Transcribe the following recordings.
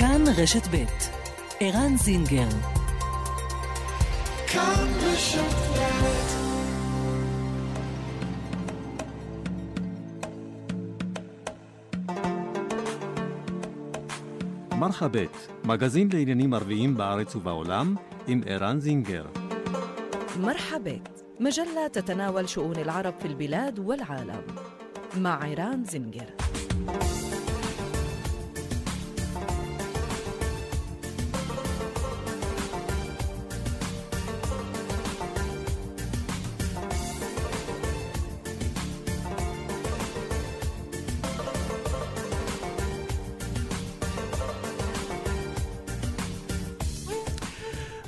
כאן רשת ב' ערן זינגר כאן רשת ב' מרחבת, מגזין לעניינים ערביים בארץ ובעולם, עם ערן זינגר. مرحبت مجلة تتناول شؤون العرب في البلاد والعالم مع عيران زنجر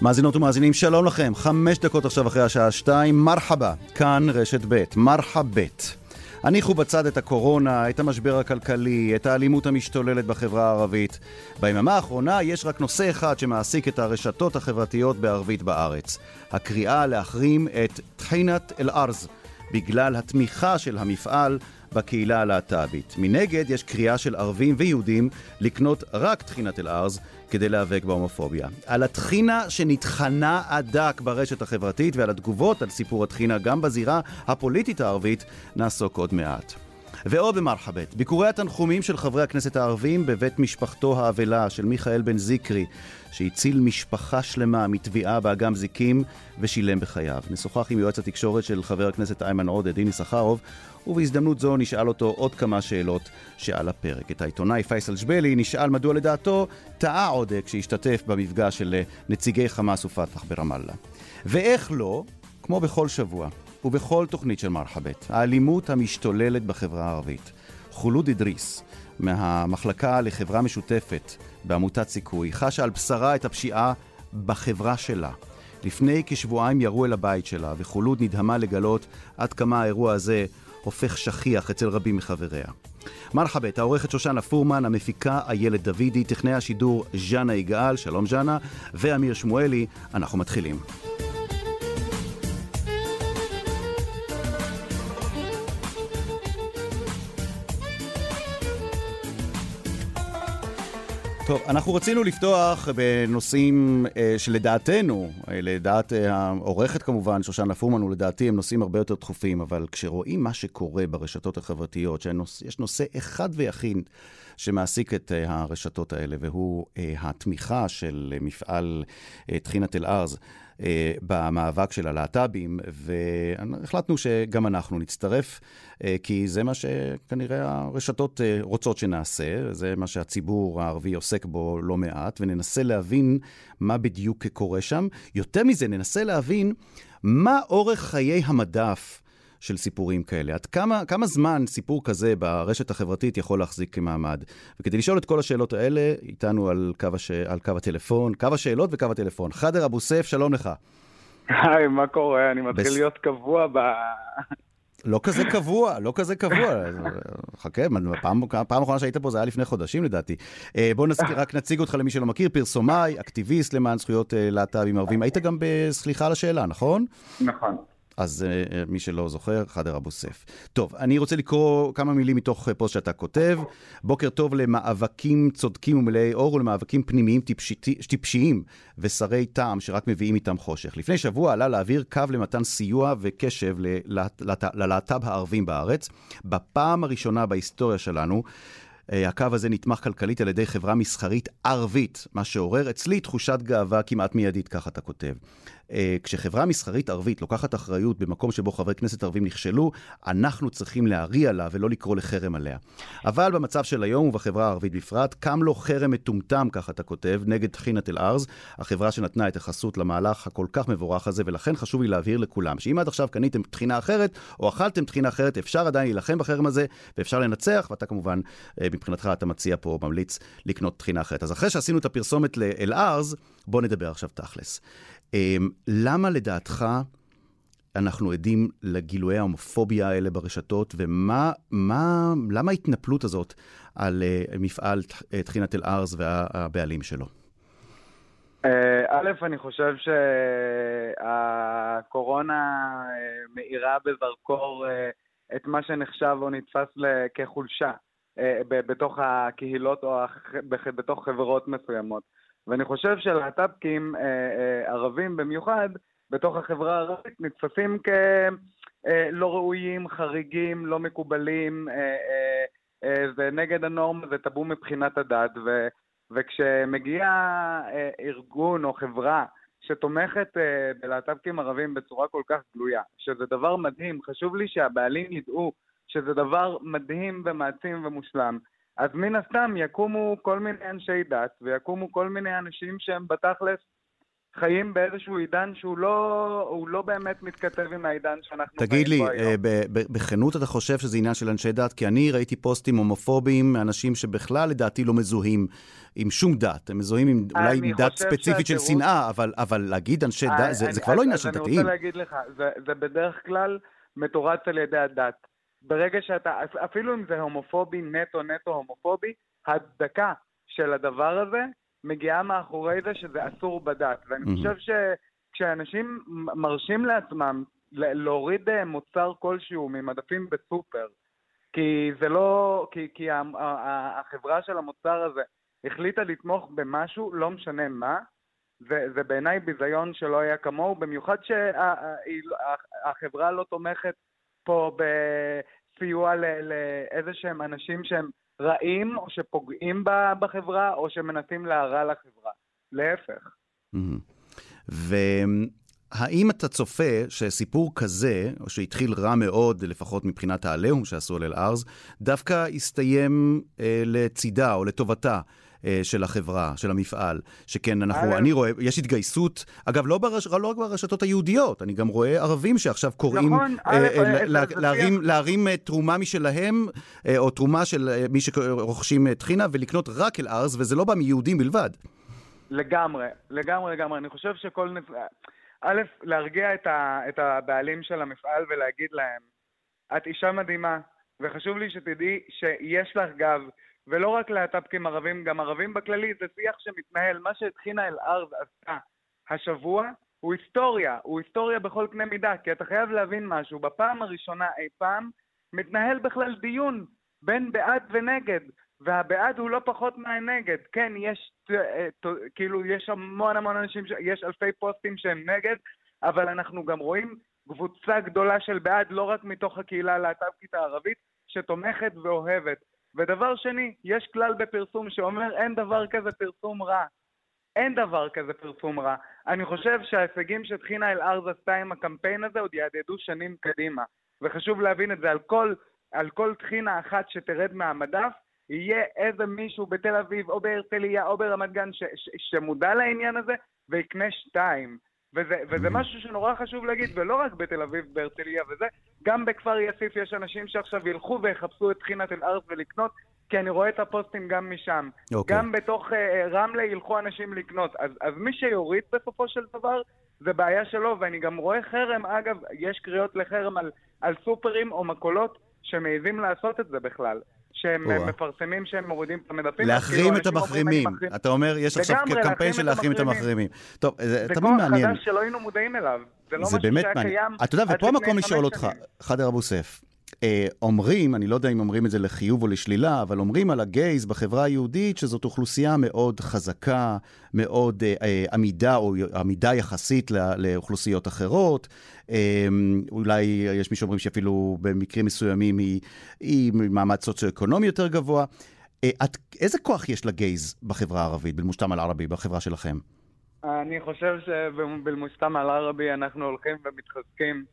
מאזינות ומאזינים, שלום לכם. חמש דקות עכשיו אחרי השעה שתיים, מרחבה, כאן רשת ב', מרחבת. הניחו בצד את הקורונה, את המשבר הכלכלי, את האלימות המשתוללת בחברה הערבית. ביממה האחרונה יש רק נושא אחד שמעסיק את הרשתות החברתיות בערבית בארץ. הקריאה להחרים את טחינת אל-ארז, בגלל התמיכה של המפעל בקהילה הלהט"בית. מנגד, יש קריאה של ערבים ויהודים לקנות רק טחינת אל-ארז כדי להיאבק בהומופוביה. על הטחינה שנטחנה עד דק ברשת החברתית ועל התגובות על סיפור הטחינה גם בזירה הפוליטית הערבית נעסוק עוד מעט. ועוד במרחבת, ביקורי התנחומים של חברי הכנסת הערבים בבית משפחתו האבלה של מיכאל בן זיקרי, שהציל משפחה שלמה מתביעה באגם זיקים ושילם בחייו. נשוחח עם יועץ התקשורת של חבר הכנסת איימן עודה, דיני סחרוב, ובהזדמנות זו נשאל אותו עוד כמה שאלות שעל הפרק. את העיתונאי פייסל ג'בלי נשאל מדוע לדעתו טעה עודה כשהשתתף במפגש של נציגי חמאס ופת"ח ברמאללה. ואיך לא, כמו בכל שבוע, ובכל תוכנית של מרחבת, האלימות המשתוללת בחברה הערבית. חולוד אדריס, מהמחלקה לחברה משותפת בעמותת סיכוי, חשה על בשרה את הפשיעה בחברה שלה. לפני כשבועיים ירו אל הבית שלה, וחולוד נדהמה לגלות עד כמה האירוע הזה הופך שכיח אצל רבים מחבריה. מרחבת, העורכת שושנה פורמן, המפיקה איילת דוידי, טכנאי השידור ז'אנה יגאל, שלום ז'אנה, ואמיר שמואלי, אנחנו מתחילים. טוב, אנחנו רצינו לפתוח בנושאים אה, שלדעתנו, אה, לדעת אה, העורכת כמובן, שושנה פורמן, ולדעתי הם נושאים הרבה יותר דחופים, אבל כשרואים מה שקורה ברשתות החברתיות, שיש נושא אחד ויחיד שמעסיק את אה, הרשתות האלה, והוא אה, התמיכה של מפעל אה, טחינת אל-ארז, אה, במאבק של הלהט"בים, והחלטנו שגם אנחנו נצטרף, אה, כי זה מה שכנראה הרשתות אה, רוצות שנעשה, זה מה שהציבור הערבי עוסק בו לא מעט, וננסה להבין מה בדיוק קורה שם. יותר מזה, ננסה להבין מה אורך חיי המדף של סיפורים כאלה. עד כמה, כמה זמן סיפור כזה ברשת החברתית יכול להחזיק כמעמד? וכדי לשאול את כל השאלות האלה, איתנו על קו, הש... על קו הטלפון, קו השאלות וקו הטלפון. חדר אבו סייף, שלום לך. היי, מה קורה? אני מתחיל בס... להיות קבוע ב... לא כזה קבוע, לא כזה קבוע. חכה, פעם, פעם אחרונה שהיית פה זה היה לפני חודשים לדעתי. אה, בוא נזכיר, רק נציג אותך למי שלא מכיר, פרסומאי, אקטיביסט למען זכויות אה, להט"בים ערבים. היית גם בסליחה על השאלה, נכון? נכון. אז uh, מי שלא זוכר, חדר אבו סף. טוב, אני רוצה לקרוא כמה מילים מתוך אה, פוסט שאתה כותב. בוקר טוב למאבקים צודקים ומלאי אור ולמאבקים פנימיים טיפשי, טיפשיים ושרי טעם שרק מביאים איתם חושך. לפני שבוע עלה להעביר קו למתן סיוע וקשב ללהט"ב הערבים בארץ. בפעם הראשונה בהיסטוריה שלנו, הקו הזה נתמך כלכלית על ידי חברה מסחרית ערבית, מה שעורר אצלי תחושת גאווה כמעט מיידית, כך אתה כותב. אה, כשחברה מסחרית ערבית לוקחת אחריות במקום שבו חברי כנסת ערבים נכשלו, אנחנו צריכים להריע לה ולא לקרוא לחרם עליה. אבל במצב של היום ובחברה הערבית בפרט, קם לו חרם מטומטם, כך אתה כותב, נגד טחינת אל-ארז, החברה שנתנה את החסות למהלך הכל כך מבורך הזה, ולכן חשוב לי להבהיר לכולם, שאם עד עכשיו קניתם טחינה אחרת, או אכלתם טחינה אחרת, אפשר עדיין להילחם בחרם הזה, ואפשר לנצח, ואתה כמובן, אה, מבחינתך אתה מציע פה, ממליץ לקנות טחינה אחרת. אז אחרי שעשינו את הפרסומת לאל-ארז, בוא נדבר עכשיו תכלס. אמ, למה לדעתך אנחנו עדים לגילויי ההומופוביה האלה ברשתות, ומה, מה, למה ההתנפלות הזאת על uh, מפעל טחינת אל-ארז והבעלים שלו? אה, א', אני חושב שהקורונה מאירה בזרקור את מה שנחשב או נתפס כחולשה אה, בתוך הקהילות או בתוך חברות מסוימות. ואני חושב שלהט"בקים, ערבים במיוחד, בתוך החברה הערבית נתפסים כלא ראויים, חריגים, לא מקובלים, זה נגד הנורמה, זה טאבו מבחינת הדת, ו, וכשמגיע ארגון או חברה שתומכת בלהט"בקים ערבים בצורה כל כך גלויה, שזה דבר מדהים, חשוב לי שהבעלים ידעו שזה דבר מדהים ומעצים ומושלם, אז מן הסתם יקומו כל מיני אנשי דת ויקומו כל מיני אנשים שהם בתכלס חיים באיזשהו עידן שהוא לא, לא באמת מתכתב עם העידן שאנחנו חיים בו היום. תגיד לי, בכנות אתה חושב שזה עניין של אנשי דת? כי אני ראיתי פוסטים הומופוביים מאנשים שבכלל לדעתי לא מזוהים עם שום דת. הם מזוהים עם, אולי עם דת ספציפית של שנאה, אבל, אבל להגיד אנשי דת, זה, זה כבר לא עניין של דתיים. אני רוצה להגיד לך, זה, זה בדרך כלל מתורץ על ידי הדת. ברגע שאתה, אפילו אם זה הומופובי, נטו נטו הומופובי, הצדקה של הדבר הזה מגיעה מאחורי זה שזה אסור בדת. ואני mm-hmm. חושב שכשאנשים מרשים לעצמם להוריד אה, מוצר כלשהו ממדפים בסופר, כי זה לא, כי, כי החברה של המוצר הזה החליטה לתמוך במשהו, לא משנה מה, זה, זה בעיניי ביזיון שלא היה כמוהו, במיוחד שהחברה לא תומכת פה בסיוע לאיזה שהם אנשים שהם רעים, או שפוגעים בחברה, או שמנסים להרע לחברה. להפך. והאם אתה צופה שסיפור כזה, או שהתחיל רע מאוד, לפחות מבחינת העליהום שעשו על אל-ארז, דווקא יסתיים אה, לצידה או לטובתה של החברה, של המפעל. שכן, אנחנו, אני רואה, יש התגייסות, אגב, לא, ברש, לא רק ברשתות היהודיות, אני גם רואה ערבים שעכשיו קוראים נכון, אה, אה, לה, להרים, להרים אה, תרומה משלהם, אה, או תרומה של אה, מי שרוכשים טחינה, ולקנות רק אל-ארז, וזה לא בא מיהודים בלבד. לגמרי, לגמרי, לגמרי. אני חושב שכל... א', להרגיע את, ה, את הבעלים של המפעל ולהגיד להם, את אישה מדהימה, וחשוב לי שתדעי שיש לך גב, ולא רק להט"בקים ערבים, גם ערבים בכללי, זה שיח שמתנהל. מה שהתחינה אל-ארז עשתה השבוע הוא היסטוריה, הוא היסטוריה בכל קנה מידה, כי אתה חייב להבין משהו. בפעם הראשונה אי פעם מתנהל בכלל דיון בין בעד ונגד, והבעד הוא לא פחות מהנגד. כן, יש, אה, כאילו, יש המון המון אנשים, יש אלפי פוסטים שהם נגד, אבל אנחנו גם רואים קבוצה גדולה של בעד, לא רק מתוך הקהילה הלהט"בקית הערבית, שתומכת ואוהבת. ודבר שני, יש כלל בפרסום שאומר אין דבר כזה פרסום רע. אין דבר כזה פרסום רע. אני חושב שההישגים שטחינה אל-ארז עשתה עם הקמפיין הזה עוד יהדהדו שנים קדימה. וחשוב להבין את זה, על כל, על כל טחינה אחת שתרד מהמדף, יהיה איזה מישהו בתל אביב או בהרצליה או ברמת גן ש, ש, שמודע לעניין הזה ויקנה שתיים. וזה, וזה משהו שנורא חשוב להגיד, ולא רק בתל אביב, בהרצליה וזה, גם בכפר יאסיף יש אנשים שעכשיו ילכו ויחפשו את טחינת אל-ארץ ולקנות, כי אני רואה את הפוסטים גם משם. Okay. אוקיי. גם בתוך uh, רמלה ילכו אנשים לקנות. אז, אז מי שיוריד בסופו של דבר, זה בעיה שלו, ואני גם רואה חרם, אגב, יש קריאות לחרם על, על סופרים או מכולות שמעיזים לעשות את זה בכלל. שהם או. מפרסמים שהם מורידים את המדפים. להחרים את המחרימים. אתה אומר, יש עכשיו קמפיין של להחרים את המחרימים. טוב, זה תמיד מעניין. זה כוח חדש שלא היינו מודעים אליו. זה לא משהו שהיה קיים אתה יודע, ופה המקום לשאול אותך, חדר אבו סף. אה, אומרים, אני לא יודע אם אומרים את זה לחיוב או לשלילה, אבל אומרים על הגייז בחברה היהודית שזאת אוכלוסייה מאוד חזקה, מאוד אה, אה, עמידה או עמידה יחסית לא, לאוכלוסיות אחרות. אה, אולי יש מי שאומרים שאפילו במקרים מסוימים היא, היא ממעמד סוציו-אקונומי יותר גבוה. אה, את, איזה כוח יש לגייז בחברה הערבית, בלמושתם אל-ערבי, בחברה שלכם? אני חושב שבלמושתם אל-ערבי אנחנו הולכים ומתחזקים.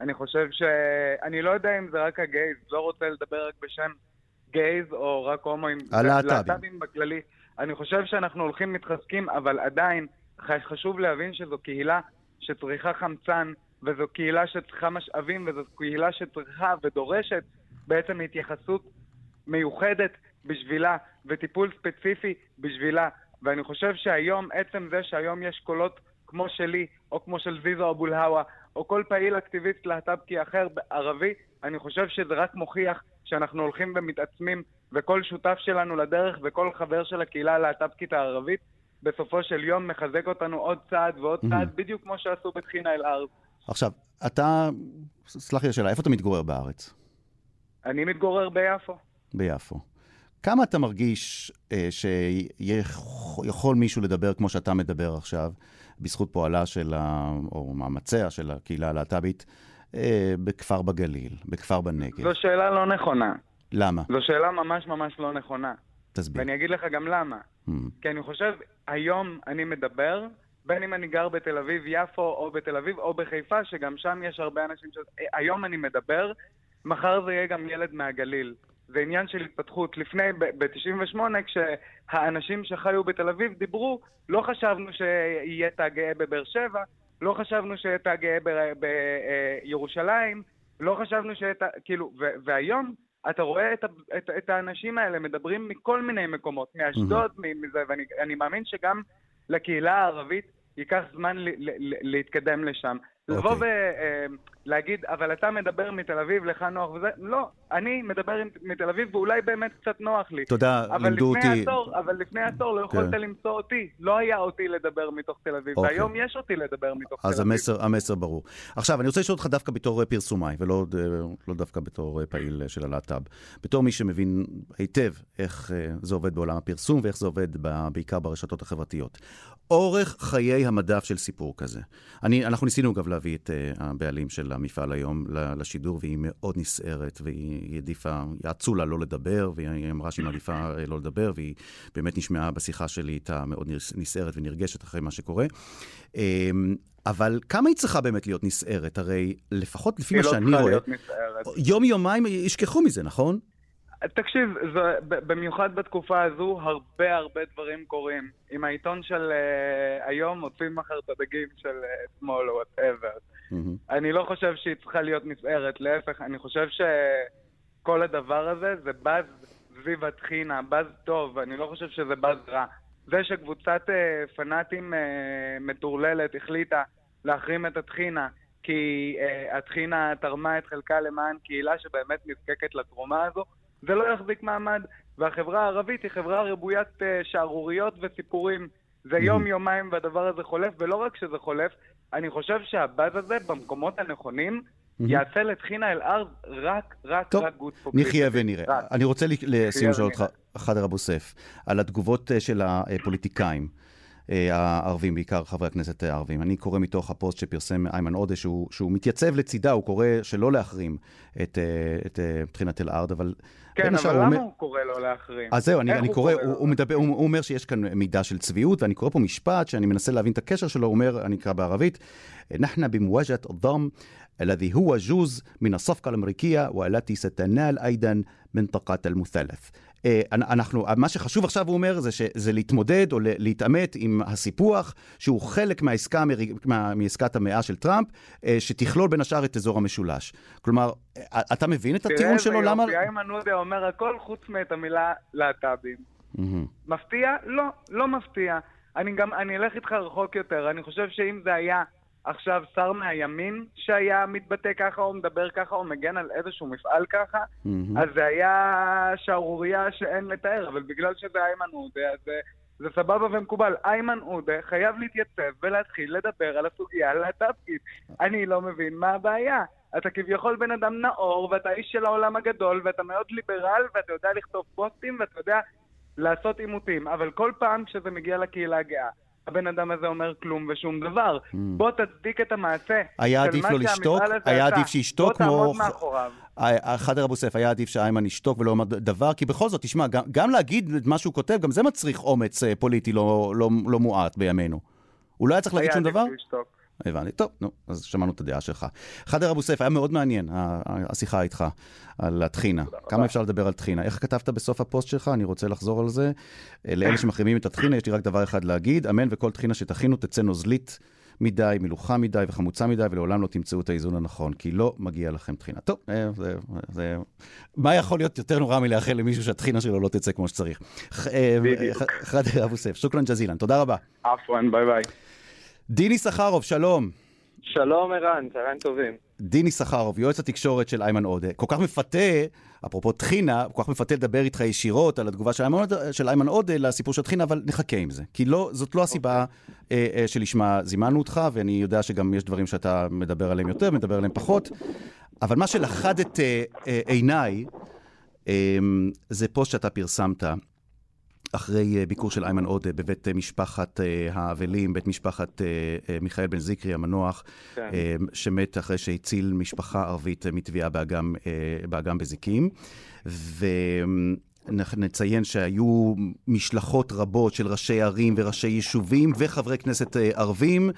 אני חושב ש... אני לא יודע אם זה רק הגייז, לא רוצה לדבר רק בשם גייז או רק הומואים. הלהט"בים. בכללי. אני חושב שאנחנו הולכים מתחזקים, אבל עדיין חשוב להבין שזו קהילה שצריכה חמצן, וזו קהילה שצריכה משאבים, וזו קהילה שצריכה ודורשת בעצם התייחסות מיוחדת בשבילה, וטיפול ספציפי בשבילה. ואני חושב שהיום, עצם זה שהיום יש קולות כמו שלי, או כמו של זיזו אבו אל-הווה, או כל פעיל אקטיביסט להט"בקי אחר ערבי, אני חושב שזה רק מוכיח שאנחנו הולכים ומתעצמים, וכל שותף שלנו לדרך וכל חבר של הקהילה הלהט"בקית הערבית, בסופו של יום מחזק אותנו עוד צעד ועוד צעד, בדיוק כמו שעשו בטחינה אל-ארץ. עכשיו, אתה, סלח לי השאלה, איפה אתה מתגורר בארץ? אני מתגורר ביפו. ביפו. כמה אתה מרגיש אה, שיכול מישהו לדבר כמו שאתה מדבר עכשיו, בזכות פועלה של ה... או מאמציה של הקהילה הלהט"בית, אה, בכפר בגליל, בכפר בנגב? זו שאלה לא נכונה. למה? זו שאלה ממש ממש לא נכונה. תסביר. ואני אגיד לך גם למה. Mm. כי אני חושב, היום אני מדבר, בין אם אני גר בתל אביב-יפו, או בתל אביב, או בחיפה, שגם שם יש הרבה אנשים ש... היום אני מדבר, מחר זה יהיה גם ילד מהגליל. זה עניין של התפתחות. לפני, ב-98, כשהאנשים שחיו בתל אביב דיברו, לא חשבנו שיהיה תא גאה בבאר שבע, לא חשבנו שיהיה תא גאה בירושלים, לא חשבנו שיהיה תא... כאילו, והיום אתה רואה את, את, את האנשים האלה מדברים מכל מיני מקומות, מאשדוד, mm-hmm. מזה, ואני מאמין שגם לקהילה הערבית ייקח זמן ל, ל, ל, להתקדם לשם. Okay. לבוא אוקיי. ולהגיד, אה, אבל אתה מדבר מתל אביב, לך נוח וזה, לא, אני מדבר מתל אביב ואולי באמת קצת נוח לי. תודה, לימדו אותי. עשור, אבל לפני עשור לא יכולת כן. למצוא אותי, לא היה אותי לדבר מתוך תל אביב, okay. אוקיי. והיום יש אותי לדבר מתוך תל אביב. אז המסר, המסר ברור. עכשיו, אני רוצה לשאול אותך דווקא בתור פרסומאי, ולא לא דווקא בתור פעיל של הלהט"ב. בתור מי שמבין היטב איך אה, זה עובד בעולם הפרסום ואיך זה עובד בעיקר ברשתות החברתיות. אורך חיי המדף של סיפור כזה. אני, אנחנו ניסינו אגב להביא את הבעלים של המפעל היום לשידור, והיא מאוד נסערת, והיא העדיפה, יעצו לה לא לדבר, והיא אמרה שהיא מעדיפה אה, לא לדבר, והיא באמת נשמעה בשיחה שלי איתה מאוד נסערת ונרגשת אחרי מה שקורה. Um, אבל כמה היא צריכה באמת להיות נסערת? הרי לפחות לפי מה לא שאני רואה, יום-יומיים ישכחו מזה, נכון? תקשיב, זה, במיוחד בתקופה הזו, הרבה הרבה דברים קורים. עם העיתון של uh, היום מוצאים מחר את הדגים של uh, או וואטאבר. Mm-hmm. אני לא חושב שהיא צריכה להיות נסערת, להפך, אני חושב שכל הדבר הזה זה באז סביב הטחינה, באז טוב, אני לא חושב שזה באז רע. זה שקבוצת uh, פנאטים uh, מטורללת החליטה להחרים את הטחינה, כי uh, הטחינה תרמה את חלקה למען קהילה שבאמת נזקקת לתרומה הזו, זה לא יחזיק מעמד. והחברה הערבית היא חברה רבוית uh, שערוריות וסיפורים. זה mm-hmm. יום-יומיים והדבר הזה חולף, ולא רק שזה חולף, אני חושב שהבאז הזה במקומות הנכונים. יעשה לטחינה אל-ארז רק, רק, טוב, רק good publicity. נחיה ונראה. רק. אני רוצה לסיום לשאול אותך, ח'דר אבו סייף, על התגובות אה, של הפוליטיקאים. אה, הערבים, בעיקר חברי הכנסת הערבים. אני קורא מתוך הפוסט שפרסם איימן עודה, שהוא, שהוא מתייצב לצידה, הוא קורא שלא להחרים את, אה, את, אה, את טחינת אל-ארז, אבל... כן, אבל למה אומר... הוא קורא לא להחרים? אז זהו, אני, אני הוא קורא, הוא, לא הוא, מדבר, הוא, הוא אומר שיש כאן מידה של צביעות, ואני קורא פה משפט שאני מנסה להבין את הקשר שלו, הוא אומר, אני אקרא בערבית, נחנה במוואג'ת דם الذي هو جزء من الصفقة الأمريكية والتي ستنال أيضا منطقة المثلث. אה, אנחנו, מה שחשוב עכשיו, הוא אומר, זה, זה להתמודד או להתעמת עם הסיפוח, שהוא חלק מהעסקה, מה, מעסקת המאה של טראמפ, אה, שתכלול בין השאר את אזור המשולש. כלומר, אה, אתה מבין את הטיעון שלו? למה... תראה, איימן עודה אומר הכל חוץ מאת המילה להט"בים. מפתיע? לא, לא מפתיע. אני גם, אני אלך איתך רחוק יותר. אני חושב שאם זה היה... עכשיו שר מהימין שהיה מתבטא ככה או מדבר ככה או מגן על איזשהו מפעל ככה, mm-hmm. אז זה היה שערורייה שאין לתאר, אבל בגלל שזה איימן עודה, אז זה, זה סבבה ומקובל. איימן עודה חייב להתייצב ולהתחיל לדבר על הסוגיה הלהט"בית. אני לא מבין מה הבעיה. אתה כביכול בן אדם נאור, ואתה איש של העולם הגדול, ואתה מאוד ליברל, ואתה יודע לכתוב פוסטים, ואתה יודע לעשות עימותים, אבל כל פעם כשזה מגיע לקהילה הגאה, הבן אדם הזה אומר כלום ושום דבר. Mm. בוא תצדיק את המעשה. היה עדיף לו לשתוק? היה עדיף שישתוק כמו... בוא תעמוד מאחוריו. חדר אבו סף, היה עדיף שאיימן ישתוק ולא אמר דבר, כי בכל זאת, תשמע, גם, גם להגיד את מה שהוא כותב, גם זה מצריך אומץ אה, פוליטי לא, לא, לא מועט בימינו. הוא לא היה צריך להגיד שום דבר? היה עדיף לשתוק. הבנתי. טוב, נו, אז שמענו את הדעה שלך. חדר אבו סייף, היה מאוד מעניין השיחה איתך על הטחינה. כמה אפשר לדבר על טחינה? איך כתבת בסוף הפוסט שלך? אני רוצה לחזור על זה. לאלה שמחרימים את הטחינה, יש לי רק דבר אחד להגיד, אמן וכל טחינה שתכינו תצא נוזלית מדי, מלוחה מדי וחמוצה מדי, ולעולם לא תמצאו את האיזון הנכון, כי לא מגיע לכם טחינה. טוב, אה, זה, זה... מה יכול להיות יותר נורא מלאחל למישהו שהטחינה שלו לא תצא כמו שצריך? אה, ח'דר אבו סייף, شكرا جزيلا, תודה רבה. عفوا, ביי ביי. דיני סחרוב, שלום. שלום ערן, צהריים טובים. דיני סחרוב, יועץ התקשורת של איימן עודה. כל כך מפתה, אפרופו טחינה, כל כך מפתה לדבר איתך ישירות על התגובה של איימן, של איימן עודה לסיפור של טחינה, אבל נחכה עם זה. כי לא, זאת לא הסיבה okay. אה, אה, שלשמה זימנו אותך, ואני יודע שגם יש דברים שאתה מדבר עליהם יותר, מדבר עליהם פחות. אבל מה שלכד את אה, אה, עיניי, אמ, זה פוסט שאתה פרסמת. אחרי ביקור של איימן עודה בבית משפחת האבלים, בית משפחת מיכאל בן זיקרי המנוח, כן. שמת אחרי שהציל משפחה ערבית מתביעה באגם, באגם בזיקים. ו... נציין שהיו משלחות רבות של ראשי ערים וראשי יישובים וחברי כנסת אה, ערבים,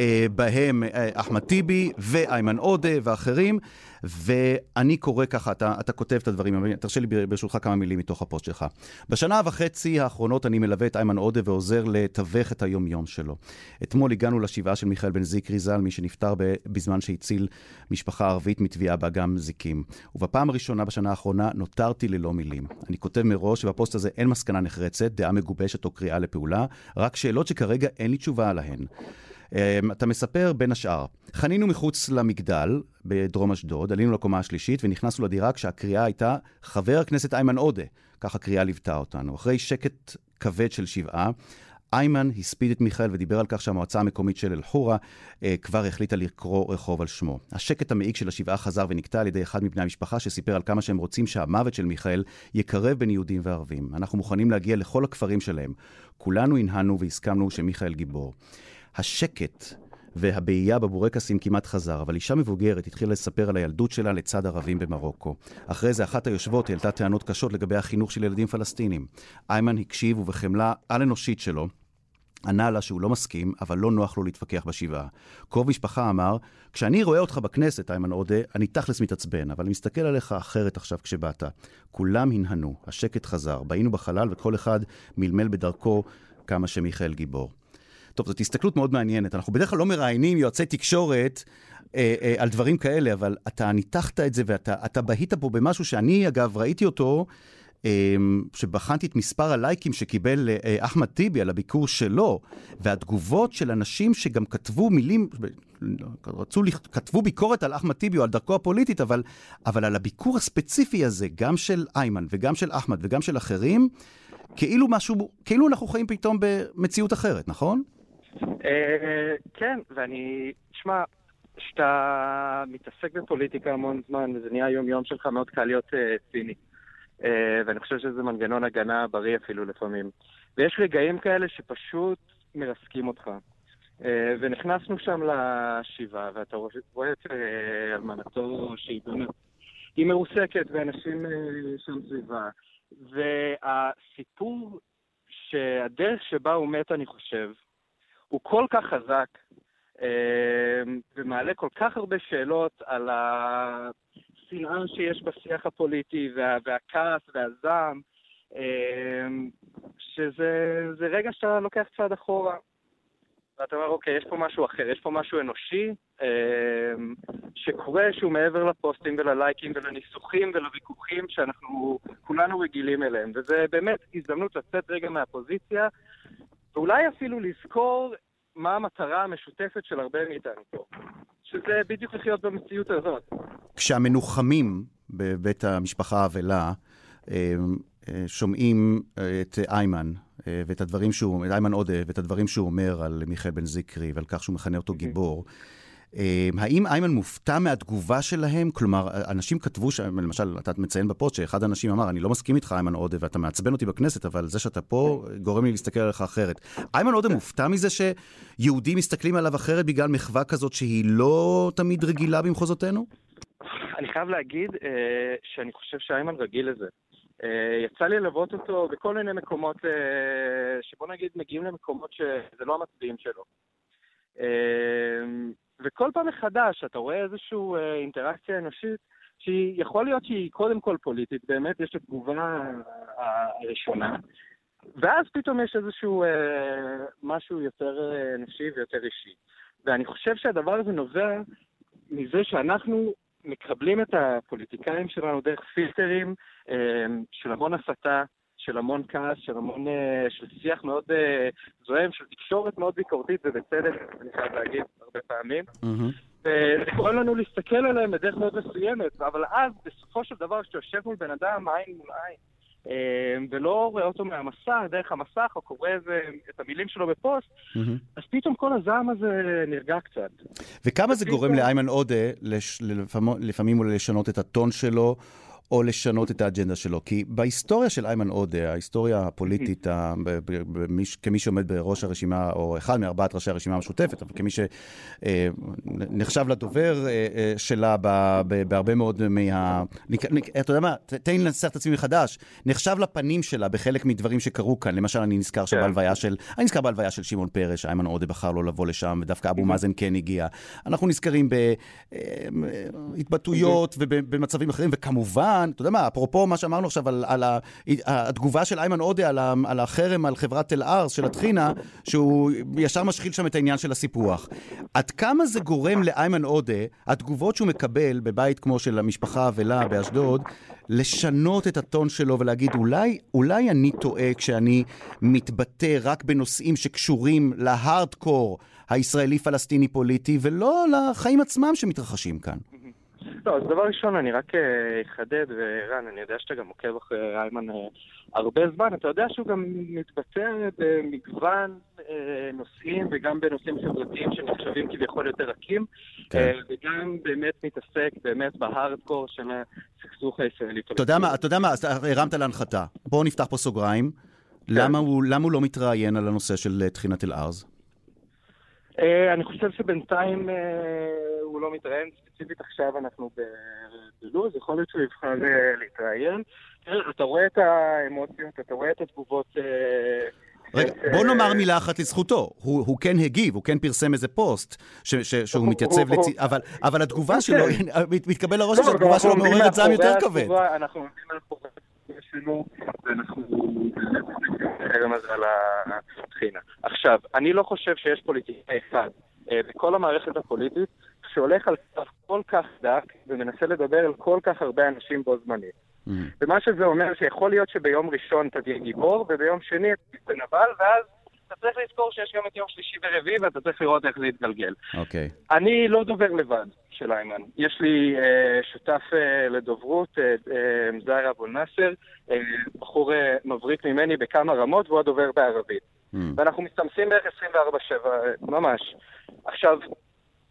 אה, בהם אה, אחמד טיבי ואיימן עודה ואחרים. ואני קורא ככה, אתה, אתה כותב את הדברים, תרשה לי ברשותך כמה מילים מתוך הפוסט שלך. בשנה וחצי האחרונות אני מלווה את איימן עודה ועוזר לתווך את היום-יום שלו. אתמול הגענו לשבעה של מיכאל בן זיקרי ז"ל, מי שנפטר בזמן שהציל משפחה ערבית מתביעה באגם זיקים. ובפעם הראשונה בשנה האחרונה נותרתי ללא מילים. אני כותב מראש שבפוסט הזה אין מסקנה נחרצת, דעה מגובשת או קריאה לפעולה, רק שאלות שכרגע אין לי תשובה עליהן. אמ, אתה מספר בין השאר, חנינו מחוץ למגדל בדרום אשדוד, עלינו לקומה השלישית ונכנסנו לדירה כשהקריאה הייתה חבר הכנסת איימן עודה, ככה הקריאה ליוותה אותנו. אחרי שקט כבד של שבעה, איימן הספיד את מיכאל ודיבר על כך שהמועצה המקומית של אל-חורה אה, כבר החליטה לקרוא רחוב על שמו. השקט המעיק של השבעה חזר ונקטע על ידי אחד מבני המשפחה שסיפר על כמה שהם רוצים שהמוות של מיכאל יקרב בין יהודים וערבים. אנחנו מוכנים להגיע לכל הכפרים שלהם. כולנו הנהנו והסכמנו שמיכאל גיבור. השקט והבעייה בבורקסים כמעט חזר, אבל אישה מבוגרת התחילה לספר על הילדות שלה לצד ערבים במרוקו. אחרי זה אחת היושבות העלתה טענות קשות לגבי החינוך של ילדים פלסטינים. איימן הקשיב ובחמלה על-אנושית שלו, ענה לה שהוא לא מסכים, אבל לא נוח לו להתווכח בשבעה. קרוב משפחה אמר, כשאני רואה אותך בכנסת, איימן עודה, אני תכלס מתעצבן, אבל אני מסתכל עליך אחרת עכשיו כשבאת. כולם הנהנו, השקט חזר, בהינו בחלל וכל אחד מלמל בדרכו כמה שמיכאל גיבור. טוב, זאת הסתכלות מאוד מעניינת. אנחנו בדרך כלל לא מראיינים יועצי תקשורת אה, אה, על דברים כאלה, אבל אתה ניתחת את זה ואתה בהית פה במשהו שאני, אגב, ראיתי אותו, אה, שבחנתי את מספר הלייקים שקיבל אה, אחמד טיבי על הביקור שלו, והתגובות של אנשים שגם כתבו מילים, רצו, כתבו ביקורת על אחמד טיבי או על דרכו הפוליטית, אבל, אבל על הביקור הספציפי הזה, גם של איימן וגם של אחמד וגם של אחרים, כאילו משהו, כאילו אנחנו חיים פתאום במציאות אחרת, נכון? אה, כן, ואני, שמע, כשאתה מתעסק בפוליטיקה המון זמן, וזה נהיה יום-יום שלך, מאוד קל להיות אה, ציני. אה, ואני חושב שזה מנגנון הגנה בריא אפילו לפעמים. ויש רגעים כאלה שפשוט מרסקים אותך. ונכנסנו שם לשבעה, ואתה רואה את אלמנתו שהיא היא מרוסקת, ואנשים שם סביבה. והסיפור שהדרך שבה הוא מת, אני חושב, הוא כל כך חזק, אה, ומעלה כל כך הרבה שאלות על השנאה שיש בשיח הפוליטי, וה, והכעס והזעם, אה, שזה רגע שאתה לוקח צעד אחורה. ואתה אומר, אוקיי, יש פה משהו אחר, יש פה משהו אנושי אה, שקורה שהוא מעבר לפוסטים וללייקים ולניסוחים ולוויכוחים שאנחנו כולנו רגילים אליהם. וזה באמת הזדמנות לצאת רגע מהפוזיציה ואולי אפילו לזכור מה המטרה המשותפת של הרבה מאיתנו פה, שזה בדיוק לחיות במציאות הזאת. כשהמנוחמים בבית המשפחה האבלה אה, אה, שומעים אה, את איימן ואת הדברים שהוא, את איימן עודה ואת הדברים שהוא אומר על מיכאל בן זיקרי ועל כך שהוא מכנה אותו גיבור, אמ, האם איימן מופתע מהתגובה שלהם? כלומר, אנשים כתבו, ש... למשל, אתה מציין בפוסט שאחד האנשים אמר, אני לא מסכים איתך, איימן עודה, ואתה מעצבן אותי בכנסת, אבל זה שאתה פה גורם לי להסתכל עליך אחרת. איימן עודה מופתע מזה שיהודים מסתכלים עליו אחרת בגלל מחווה כזאת שהיא לא תמיד רגילה במחוזותינו? אני חייב להגיד אה, שאני חושב שאיימן רגיל לזה. אה, יצא לי ללוות אותו בכל מיני מקומות, אה, שבוא נגיד מגיעים למקומות שזה לא המצביעים שלו. וכל פעם מחדש אתה רואה איזושהי אה, אינטראקציה אנושית שהיא, יכול להיות שהיא קודם כל פוליטית, באמת יש את התגובה הראשונה, ואז פתאום יש איזשהו אה, משהו יותר אה, אנושי ויותר אישי. ואני חושב שהדבר הזה נובע מזה שאנחנו מקבלים את הפוליטיקאים שלנו דרך פילטרים אה, של המון הסתה, של המון כעס, של המון, אה, של שיח מאוד אה, זוהם, של תקשורת מאוד ביקורתית, ובצדק, אני חייב להגיד, הרבה פעמים. וזה קורה לנו להסתכל עליהם בדרך מאוד מסוימת, אבל אז, בסופו של דבר, כשאתה יושב מול בן אדם עין מול עין, אה, ולא רואה אותו מהמסך, דרך המסך, או קורא איזה, את המילים שלו בפוסט, mm-hmm. אז פתאום כל הזעם הזה נרגע קצת. וכמה זה גורם לאיימן עודה לפעמים, לפעמים לשנות את הטון שלו, או לשנות את האג'נדה שלו? כי בהיסטוריה של איימן עודה, ההיסטוריה הפוליטית, כמי שעומד בראש הרשימה, או אחד מארבעת ראשי הרשימה המשותפת, אבל כמי שנחשב לדובר אה, אה, שלה בהרבה מאוד מה... אתה יודע מה, תן לי לנסח את עצמי מחדש. נחשב לפנים שלה בחלק מדברים שקרו כאן. למשל, אני נזכר כן. שבהלוויה של... אני נזכר בהלוויה של שמעון פרס, שאיימן עודה בחר לא לבוא לשם, ודווקא אבו מאזן כן הגיע. אנחנו נזכרים בהתבטאויות ובמצבים אחרים, וכמובן, אתה יודע מה, אפרופו מה שאמרנו עכשיו על, על ה- התגובה של איימן עודה על, על החרם על חברת תל ארס של הטחינה, שהוא ישר משחיל שם את העניין של הסיפוח. עד כמה זה גורם לאיימן עודה, התגובות שהוא מקבל בבית כמו של המשפחה האבלה באשדוד, לשנות את הטון שלו ולהגיד, אולי, אולי אני טועה כשאני מתבטא רק בנושאים שקשורים להארדקור הישראלי-פלסטיני פוליטי, ולא לחיים עצמם שמתרחשים כאן. לא, אז דבר ראשון, אני רק אה, אחדד, ורן, אני יודע שאתה גם עוקב אחרי איימן אה, הרבה זמן, אתה יודע שהוא גם מתבטא במגוון אה, נושאים, וגם בנושאים חברתיים שנחשבים כביכול יותר רכים, כן. וגם באמת מתעסק באמת בהארדקור של הסכסוך הישראלי. אתה יודע מה, אתה יודע מה, אז הרמת להנחתה. בואו נפתח פה סוגריים. למה הוא, למה הוא לא מתראיין על הנושא של טחינת אל-ארז? אה, אני חושב שבינתיים אה, הוא לא מתראיין, ספציפית עכשיו אנחנו בלוז, יכול להיות שהוא יבחר אה, להתראיין. אתה רואה את האמוציות, אתה רואה את התגובות... רגע, בוא נאמר מילה אחת לזכותו. הוא, הוא כן הגיב, הוא כן פרסם איזה פוסט ש, ש, שהוא הוא- מתייצב לצד... אבל, אבל התגובה כן. שלו, מת- מתקבל לראש לא, שהתגובה שלו מעוררת זעם יותר כבד. אנחנו עומדים מאחורי התגובה שלו, ואנחנו... החרם הזה על הטחינה. עכשיו, אני לא חושב שיש פוליטיקאי אחד אה, בכל המערכת הפוליטית שהולך על קו כל כך דק ומנסה לדבר על כל כך הרבה אנשים בו זמנית. Mm. ומה שזה אומר שיכול להיות שביום ראשון אתה תהיה גיבור, וביום שני אתה תהיה נבל, ואז אתה צריך לזכור שיש גם את יום שלישי ורביעי, ואתה צריך לראות איך זה יתגלגל. אוקיי. אני לא דובר לבד של איימן. יש לי אה, שותף אה, לדוברות, אה, אה, זהר אבו נאסר, אה, בחור אה, מבריק ממני בכמה רמות, והוא הדובר בערבית. Mm. ואנחנו מסתמסים בערך 24/7, אה, ממש. עכשיו,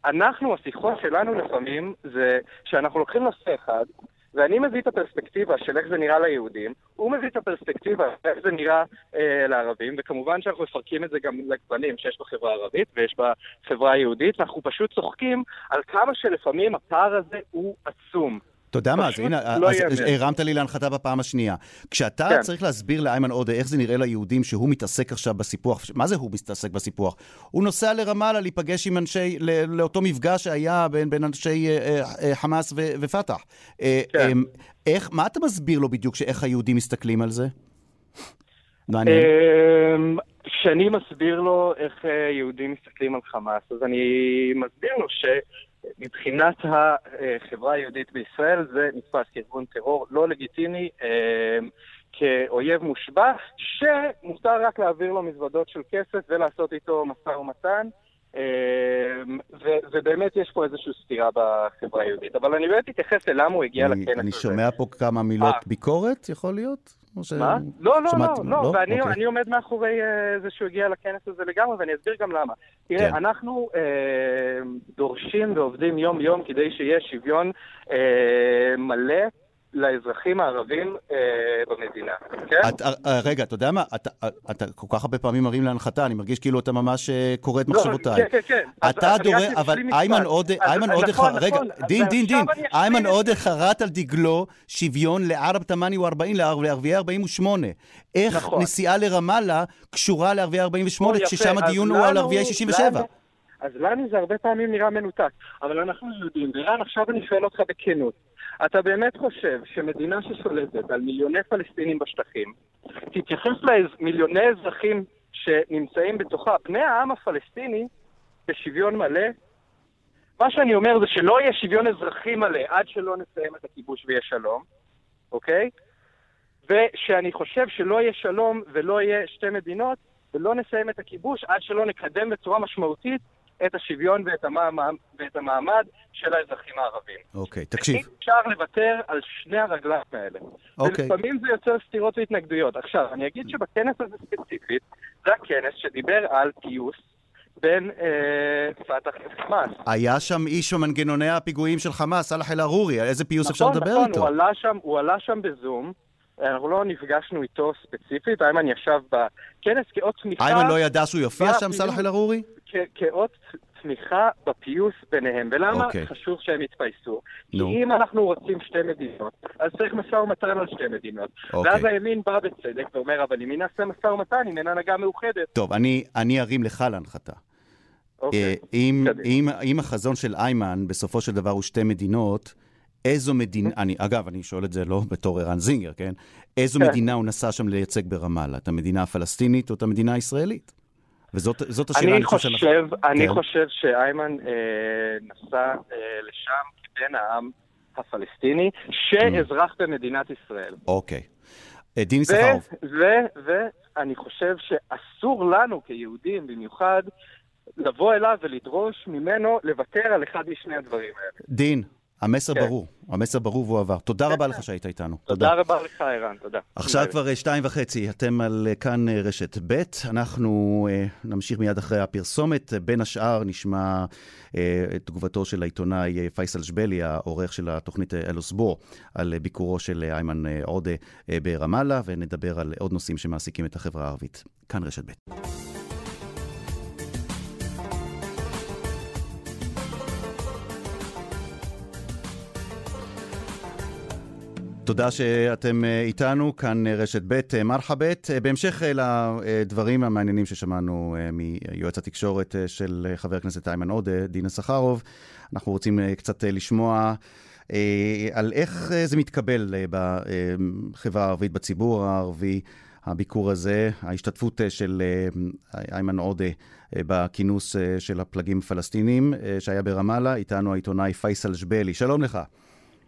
אנחנו, השיחות שלנו לפעמים, זה שאנחנו לוקחים נושא אחד, ואני מביא את הפרספקטיבה של איך זה נראה ליהודים, הוא מביא את הפרספקטיבה איך זה נראה אה, לערבים, וכמובן שאנחנו מפרקים את זה גם לגוונים שיש בחברה הערבית ויש בחברה היהודית, ואנחנו פשוט צוחקים על כמה שלפעמים הפער הזה הוא עצום. אתה יודע מה, אז הנה, לא אז. הרמת לי להנחתה בפעם השנייה. כשאתה כן. צריך להסביר לאיימן עודה איך זה נראה ליהודים שהוא מתעסק עכשיו בסיפוח, מה זה הוא מתעסק בסיפוח? הוא נוסע לרמאללה להיפגש עם אנשי, ל- לאותו מפגש שהיה בין, בין אנשי אה, אה, אה, חמאס ו- ופתח. אה, כן. אה, איך, מה אתה מסביר לו בדיוק שאיך היהודים מסתכלים על זה? מעניין. אמ, כשאני מסביר לו איך אה, יהודים מסתכלים על חמאס, אז אני מסביר לו שמבחינת החברה היהודית בישראל זה נתפס כארגון טרור לא לגיטימי, אמ, כאויב מושבע, שמותר רק להעביר לו מזוודות של כסף ולעשות איתו משא ומתן. אמ, ו- ובאמת יש פה איזושהי סתירה בחברה היהודית. אבל אני באמת אתייחס ללמה הוא הגיע לכנס הזה. אני שומע פה כמה מילות אה. ביקורת, יכול להיות? ש... מה? לא, לא, שמעת- לא, לא, ואני אוקיי. עומד מאחורי אה, זה שהוא הגיע לכנס הזה לגמרי, ואני אסביר גם למה. כן. תראה, אנחנו אה, דורשים ועובדים יום-יום כדי שיהיה שוויון אה, מלא לאזרחים הערבים אה, במדינה, כן? את, אה, רגע, אתה יודע מה? אתה, אה, אתה כל כך הרבה פעמים מרים להנחתה, אני מרגיש כאילו אתה ממש אה, קורא את לא, מחשבותיי. כן, כן, כן. אתה דורש, רק אבל. איימן עודה, איימן עודה, נכון, רגע, נכון. דין, דין, דין, איימן עודה חרט על דגלו שוויון לערב תמאני ו-40, לערביי 48. איך נכון. נסיעה לרמאללה קשורה לערביי 48, או, יפה. כששם הדיון הוא על ערביי 67? לנו- אז לנו זה הרבה פעמים נראה מנותק, אבל אנחנו יודעים, ורן, עכשיו אני שואל אותך בכנות, אתה באמת חושב שמדינה ששולטת על מיליוני פלסטינים בשטחים, תתייחס למיליוני אזרחים שנמצאים בתוכה, בני העם הפלסטיני, בשוויון מלא? מה שאני אומר זה שלא יהיה שוויון אזרחי מלא עד שלא נסיים את הכיבוש ויהיה שלום, אוקיי? ושאני חושב שלא יהיה שלום ולא יהיה שתי מדינות ולא נסיים את הכיבוש עד שלא נקדם בצורה משמעותית את השוויון ואת המעמד, ואת המעמד של האזרחים הערבים. אוקיי, תקשיב. אי אפשר לוותר על שני הרגליים האלה. אוקיי. ולפעמים זה יוצר סתירות והתנגדויות. עכשיו, אני אגיד שבכנס הזה ספציפית, זה הכנס שדיבר על גיוס בין אה, פת"ח לחמאס. היה שם איש במנגנוני הפיגועים של חמאס, סלאח אל-ערורי, על איזה פיוס אפשר נכון, לדבר נכון, איתו? עלה שם, הוא עלה שם בזום. אנחנו לא נפגשנו איתו ספציפית, איימן ישב בכנס כאות תמיכה... איימן לא ידע שהוא יופיע שם. סלאח אל-ערורי? כ- כאות תמיכה בפיוס ביניהם. ולמה אוקיי. חשוב שהם יתפייסו? כי נו. אם אנחנו רוצים שתי מדינות, אז צריך משא ומתן על שתי מדינות. אוקיי. ואז הימין בא בצדק ואומר, אבל מי נעשה משא ומתן אם אין הנהגה מאוחדת? טוב, אני, אני ארים לך להנחתה. אוקיי. אה, אם. אם, אם החזון של איימן בסופו של דבר הוא שתי מדינות, איזו מדינה, אני, אגב, אני שואל את זה לא בתור ערן זינגר, כן? איזו כן. מדינה הוא נסע שם לייצג ברמאללה? את המדינה הפלסטינית או את המדינה הישראלית? וזאת זאת השאלה, אני חושב, חושב, אני כן. חושב שאיימן אה, נסע אה, לשם כבן העם הפלסטיני, שאזרח במדינת ישראל. אוקיי. אה, סחרוף, ו- ואני חושב שאסור לנו כיהודים במיוחד לבוא אליו ולדרוש ממנו לוותר על אחד משני הדברים האלה. דין, המסר כן. ברור, המסר ברור והוא עבר. תודה רבה לך שהיית איתנו. תודה רבה לך, ערן, תודה. עכשיו. כבר אה, שתיים וחצי, אתם על אה, כאן אה, רשת ב', אנחנו אה, נמשיך מיד אחרי הפרסומת. בין השאר נשמע אה, את תגובתו של העיתונאי פייסל ג'בלי, העורך של התוכנית אלוסבור, על ביקורו של איימן עודה ברמאללה, ונדבר על עוד נושאים שמעסיקים את החברה הערבית. כאן רשת ב'. תודה שאתם אה, איתנו, כאן אה, רשת ב', אה, מרחבת. בהמשך לדברים המעניינים ששמענו מיועץ התקשורת של חבר הכנסת איימן עודה, דינה סחרוב, אנחנו רוצים קצת לשמוע על איך זה מתקבל בחברה הערבית, בציבור הערבי, הביקור הזה, ההשתתפות של איימן עודה בכינוס של הפלגים הפלסטינים שהיה ברמאללה. איתנו העיתונאי פייסל ג'בלי. שלום לך.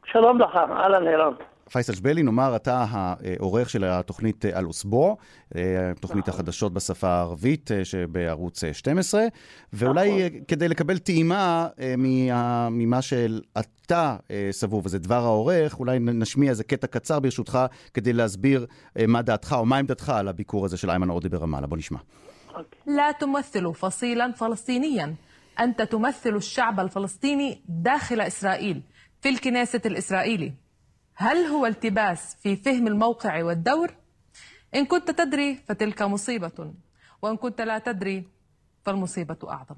שלום לך, אהלן ערן. פייסל ג'בלי, נאמר, אתה העורך של התוכנית אה, אל-אוסבוע, אה, תוכנית נכון. החדשות בשפה הערבית אה, שבערוץ אה, 12, ואולי נכון. אה, כדי לקבל טעימה אה, מה- ממה שאתה אה, סבור, וזה דבר העורך, אולי נ- נשמיע איזה קטע קצר ברשותך, כדי להסביר אה, מה דעתך או מה עמדתך על הביקור הזה של איימן עודה ברמאללה. בוא נשמע. لا تمثل فصيلا فلسطينيا انت تمثل الشعب الفلسطيني داخل اسرائيل في الكنيسة الاسرائيلي هل هو التباس في فهم الموقع والدور؟ إن كنت تدري فتلك مصيبة وإن كنت لا تدري فالمصيبة أعظم.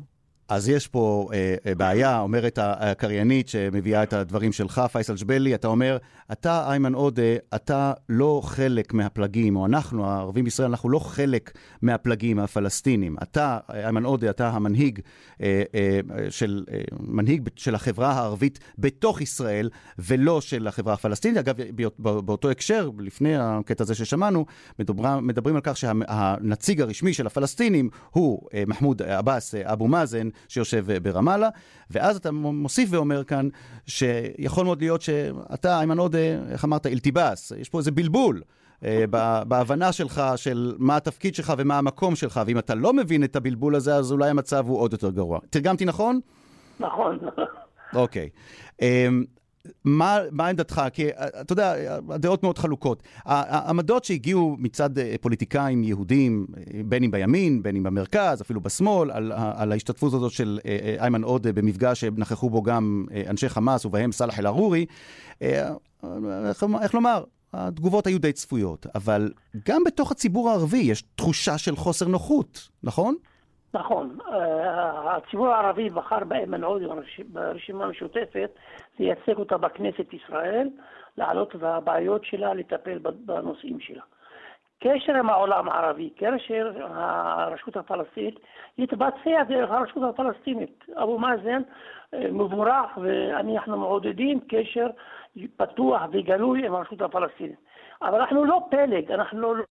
אז יש פה אה, אה, בעיה, אומרת הקריינית שמביאה את הדברים שלך, פייסל ג'בלי, אתה אומר, אתה, איימן עודה, אתה לא חלק מהפלגים, או אנחנו, הערבים בישראל, אנחנו לא חלק מהפלגים הפלסטינים. אתה, איימן עודה, אתה המנהיג אה, אה, של, אה, מנהיג של החברה הערבית בתוך ישראל, ולא של החברה הפלסטינית. אגב, באות- באותו הקשר, לפני הקטע הזה ששמענו, מדבר, מדברים על כך שהנציג הרשמי של הפלסטינים הוא אה, מחמוד עבאס אה, אבו מאזן, שיושב אה, ברמאללה, ואז אתה מוסיף ואומר כאן שיכול מאוד להיות שאתה, איימן עודה, איך אמרת, אלתיבאס, יש פה איזה בלבול. אה, בהבנה שלך של מה התפקיד שלך ומה המקום שלך, ואם אתה לא מבין את הבלבול הזה, אז אולי המצב הוא עוד יותר גרוע. תרגמתי נכון? נכון. אוקיי. אמ, מה, מה עמדתך? כי אה, אתה יודע, הדעות מאוד חלוקות. העמדות שהגיעו מצד אה, פוליטיקאים יהודים, אה, בין אם בימין, בין אם במרכז, אפילו בשמאל, על, על ההשתתפות הזאת של אה, אה, איימן עודה במפגש שנכחו בו גם אה, אנשי חמאס ובהם סאלח אל-ערורי, אה, איך, איך לומר? התגובות היו די צפויות, אבל גם בתוך הציבור הערבי יש תחושה של חוסר נוחות, נכון? נכון. אה, הציבור הערבי בחר באיימן עודה ברש- ברשימה המשותפת לייצג אותה בכנסת ישראל, להעלות את הבעיות שלה, לטפל בנושאים שלה. קשר עם העולם הערבי, קשר הרשות הפלסטינית, יתבצע דרך הרשות הפלסטינית. אבו מאזן אה, מבורך ואנחנו מעודדים קשר פתוח וגלוי עם הרשות הפלסטינית. אבל אנחנו לא פלג, אנחנו לא...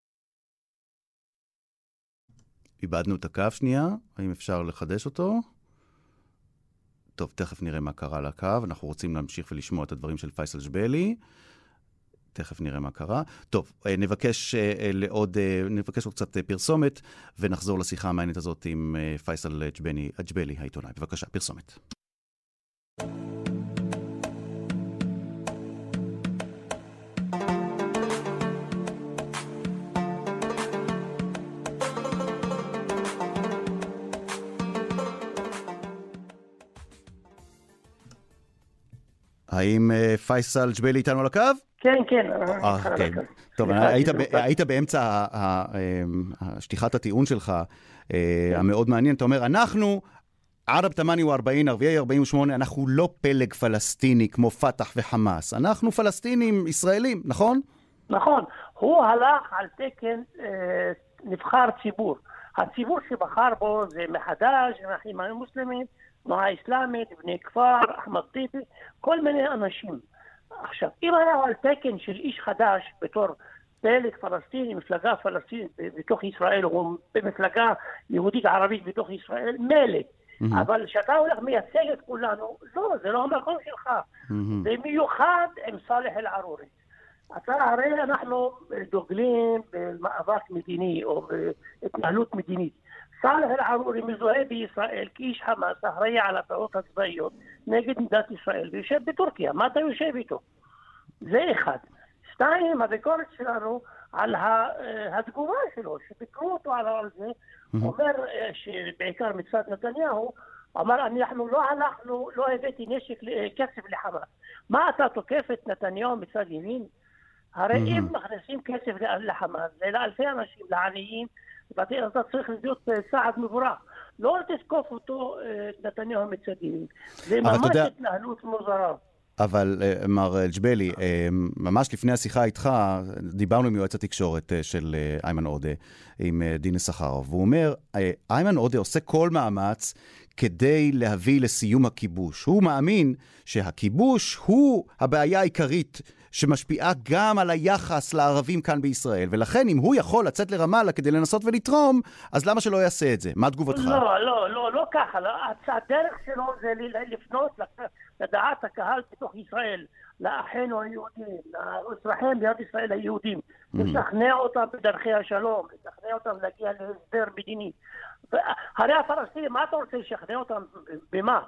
איבדנו את הקו שנייה, האם אפשר לחדש אותו? טוב, תכף נראה מה קרה לקו. אנחנו רוצים להמשיך ולשמוע את הדברים של פייסל ג'בלי. תכף נראה מה קרה. טוב, אה, נבקש אה, אה, לעוד, נבקש עוד קצת פרסומת, ונחזור לשיחה המעניינת הזאת עם פייסל ג'בני, ג'בלי, העיתונאי. בבקשה, פרסומת. האם אה, פייסל ג'ביילי איתנו על הקו? כן, כן. אה, אה, כן. אה, טוב, היית באמצע ה- ה- ה- שטיחת הטיעון שלך, אה, המאוד מעניין. אתה אומר, אנחנו, ערב תימני הוא 40, ערביי 48, אנחנו לא פלג פלסטיני כמו פת"ח וחמאס. אנחנו פלסטינים ישראלים, נכון? נכון, הוא הלך על תקן אה, נבחר ציבור. הציבור שבחר בו זה מחדש, האחים המוסלמים, תנועה אסלאמית, בני כפר, אחמד טיבי, כל מיני אנשים. עכשיו, אם היה על תקן של איש חדש בתור פלג פלסטיני, מפלגה פלסטינית בתוך ישראל, או במפלגה יהודית ערבית בתוך ישראל, מילא. אבל כשאתה הולך מייצג את כולנו, לא, זה לא המקום שלך. במיוחד עם סאלח אל-ערורי. אתה הרי אנחנו דוגלים במאבק מדיני או בהתנהלות מדינית. סאלח אל-ערורי מזוהה בישראל כאיש חמאס, אחראי על הפעולות הצבאיות נגד מדינת ישראל, ויושב בטורקיה. מה אתה יושב איתו? זה אחד. שתיים, הביקורת שלנו על אה, התגובה שלו, שביקרו אותו על זה, אומר אה, שבעיקר מצד נתניהו, אמר, אנחנו לא הלכנו, לא הבאתי נשק, אה, כסף לחמאס. מה אתה תוקף את נתניהו מצד ימין? הרי אם מכניסים כסף לחמאס, זה לאלפי אנשים, לעניים, ואתה אתה צריך להיות אה, צעד מבורך. לא תתקוף אותו, אה, את נתניהו מצד ימין. זה ממש יודע- התנהלות מוזרה. אבל אה, מר ג'בלי, אה, ממש לפני השיחה איתך, דיברנו עם יועץ התקשורת של איימן עודה, עם דין יששכרוב, והוא אומר, איימן עודה עושה כל מאמץ כדי להביא לסיום הכיבוש. הוא מאמין שהכיבוש הוא הבעיה העיקרית שמשפיעה גם על היחס לערבים כאן בישראל, ולכן אם הוא יכול לצאת לרמאללה כדי לנסות ולתרום, אז למה שלא יעשה את זה? מה תגובתך? לא, לא, לא, לא ככה. לא. הדרך שלו זה לפנות לדעת הקהל בתוך ישראל, לאחינו היהודים, לאזרחי מדינת ישראל היהודים, לשכנע אותם בדרכי השלום, לשכנע אותם להגיע להסדר מדיני. הרי הפלסטינים, מה אתה רוצה לשכנע אותם במה?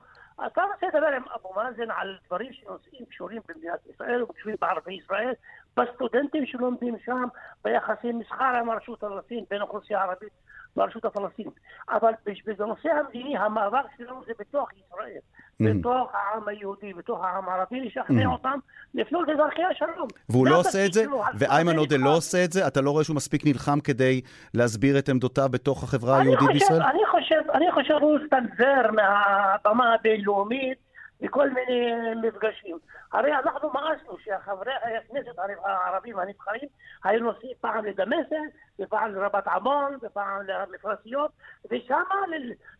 אתה רוצה לדבר עם אבו מאזן על דברים שנושאים קשורים במדינת ישראל וקשורים בערבי ישראל, בסטודנטים שלומדים שם, ביחסי מסחר עם הרשות הפלסטינית, בין האוכלוסייה הערבית לרשות הפלסטינית. אבל בנושא המדיני, המאבק שלנו זה בתוך ישראל, בתוך העם היהודי, בתוך העם הערבי, לשכנע אותם לפנות לדרכי השלום. והוא לא עושה את זה? ואיימן עודה לא. עושה את זה? אתה לא רואה שהוא מספיק נלחם כדי להסביר את עמדותיו בתוך החברה היהודית בישראל? אני חושב, אני חושב הוא סטנזר מהבמה הבינלאומית בכל מיני מפגשים. הרי אנחנו מאסנו שחברי הכנסת הערבים הנבחרים היו נוסעים פעם לדמשק, ופעם לרבת עמון, ופעם למפרשיות, ושם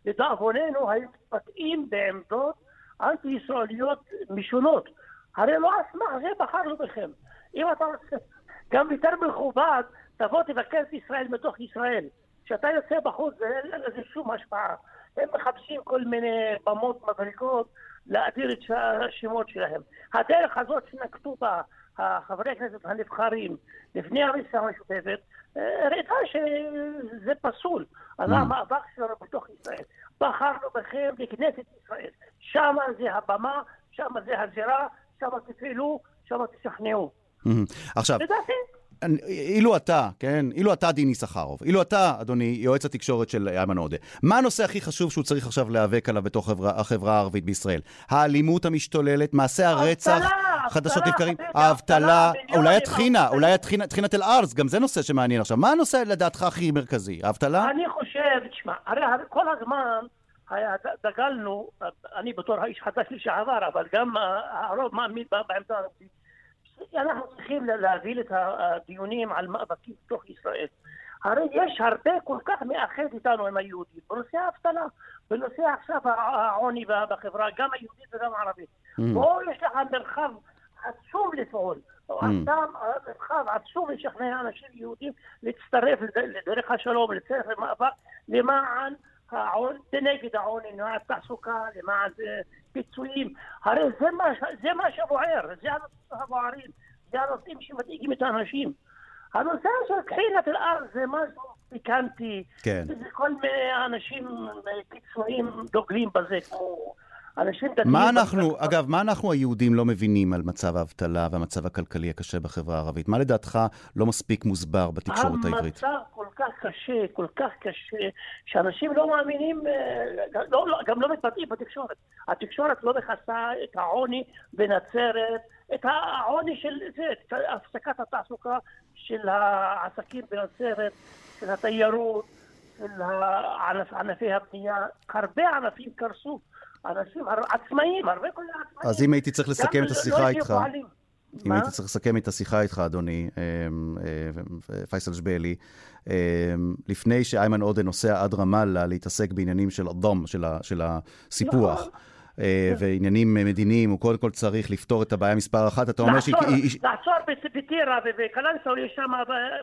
לדאבוננו היו מתבטאים בעמדות אנטי-ישראליות משונות. הרי לא על סמך זה בחרנו בכם. אם אתה רוצה גם יותר מכובד, תבוא תבקר את ישראל מתוך ישראל. כשאתה יוצא בחוץ, אין לזה שום השפעה. הם מחפשים כל מיני במות מבריקות להאדיר את השמות שלהם. הדרך הזאת שנקטו בה חברי הכנסת הנבחרים לפני הריסה המשותפת, אה, ראתה שזה פסול. אז המאבק שלנו בתוך ישראל. בחרנו בכם לכנסת ישראל. שמה זה הבמה, שמה זה הזירה, שמה תפעלו, שמה תשכנעו. מהמם. עכשיו, לדעתי, אילו אתה, כן, אילו אתה דין יששכרוב, אילו אתה, אדוני, יועץ התקשורת של איימן עודה, מה הנושא הכי חשוב שהוא צריך עכשיו להיאבק עליו בתוך החברה, החברה הערבית בישראל? האלימות המשתוללת, מעשי הרצח, האבטלה, חדשות לבקרים, חביבי, האבטלה, האבטלה, אולי הטחינה. אולי הטחינה- טחינת אל-ארז, גם זה נושא שמעניין עכשיו. מה הנושא לדעתך הכי מרכזי? האבטלה? אני חושב, תשמע, הרי כל הזמן דגלנו, אני בתור האיש חדש לשעבר, אבל גם ה- הרוב מאמין בעמדה הזאת, אנחנו צריכים לה- להוביל את הדיונים על מאבקים בתוך ישראל. הרי יש הרבה כל כך מאחד איתנו עם היהודים, בנושא האבטלה, בנושא עכשיו הע- העוני בחברה, גם היהודית וגם הערבית. פה יש לך מרחב עצום לפעול. אתה מרחב עצום לשכנע אנשים יהודים להצטרף לד- לדרך השלום, להצטרף למאבק למען נגד העוני, למען תעסוקה, למען פיצויים. הרי זה מה, זה מה שבוער, זה הנושאים הבוערים, זה הנושאים שמדאיגים את האנשים. הנושא של טחינת אל-ארץ זה משהו פיקנטי, כן. וזה כל מיני אנשים אה, קיצוניים דוגלים בזה, כמו אנשים דתיים... מה אנחנו, אגב, מה אנחנו היהודים לא מבינים על מצב האבטלה והמצב הכלכלי הקשה בחברה הערבית? מה לדעתך לא מספיק מוסבר בתקשורת העברית? המצב כל כך קשה, כל כך קשה, שאנשים לא מאמינים, אה, לא, לא, גם לא מתבטאים בתקשורת. התקשורת לא מכסה את העוני בנצרת, את העוני של זה, את הפסקת התעסוקה של העסקים בנצרת, של התיירות, של ענפי הבנייה. הרבה ענפים קרסו. אנשים עצמאים, הרבה כל עצמאים. אז אם הייתי צריך לסכם את לא השיחה איתך. אם? הייתי צריך לסכם את השיחה איתך, אדוני, אה, אה, פייסל ג'באלי, אה, לפני שאיימן עודה נוסע עד רמאללה להתעסק בעניינים של אדום, של הסיפוח. נכון. אה, ועניינים מדיניים, הוא קודם כל צריך לפתור את הבעיה מספר אחת. אתה אומר שהיא... היא- לעצור בט- בטירה ובקלנסווה יש שם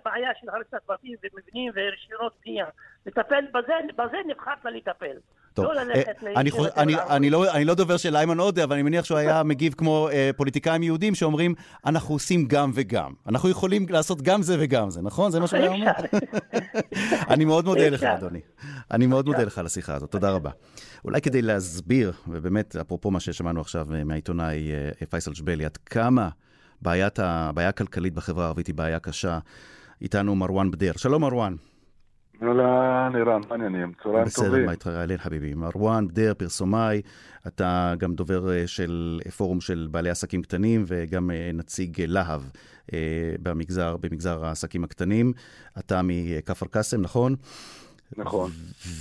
בעיה של הריסת בתים ומבנים ורישיונות בנייה. לטפל בזה, בזה נבחרת לטפל. טוב, לא ללכת אה, אני. אני, לא, אני לא דובר של איימן עודה, אבל אני מניח שהוא היה מגיב כמו אה, פוליטיקאים יהודים שאומרים, אנחנו עושים גם וגם. אנחנו יכולים לעשות גם זה וגם זה, נכון? זה מה שהוא היה אומר? אני מאוד מודה לך. אדוני. אני מאוד מודה לך על השיחה הזאת, תודה רבה. אולי כדי להסביר, ובאמת, אפרופו מה ששמענו עכשיו אה, מהעיתונאי אה, פייסל ג'בלי, עד כמה בעיית הבעיה הכלכלית בחברה הערבית היא בעיה קשה, איתנו מרואן בדיר. שלום מרואן. אהלן, אירן, מה העניינים? צהריים בסדר, טובים. מה איתך, אהלן חביבי. מרואן בדיר, פרסומאי, אתה גם דובר אה, של פורום של בעלי עסקים קטנים וגם אה, נציג אה, להב אה, במגזר, במגזר העסקים הקטנים. אתה מכפר קאסם, נכון? נכון.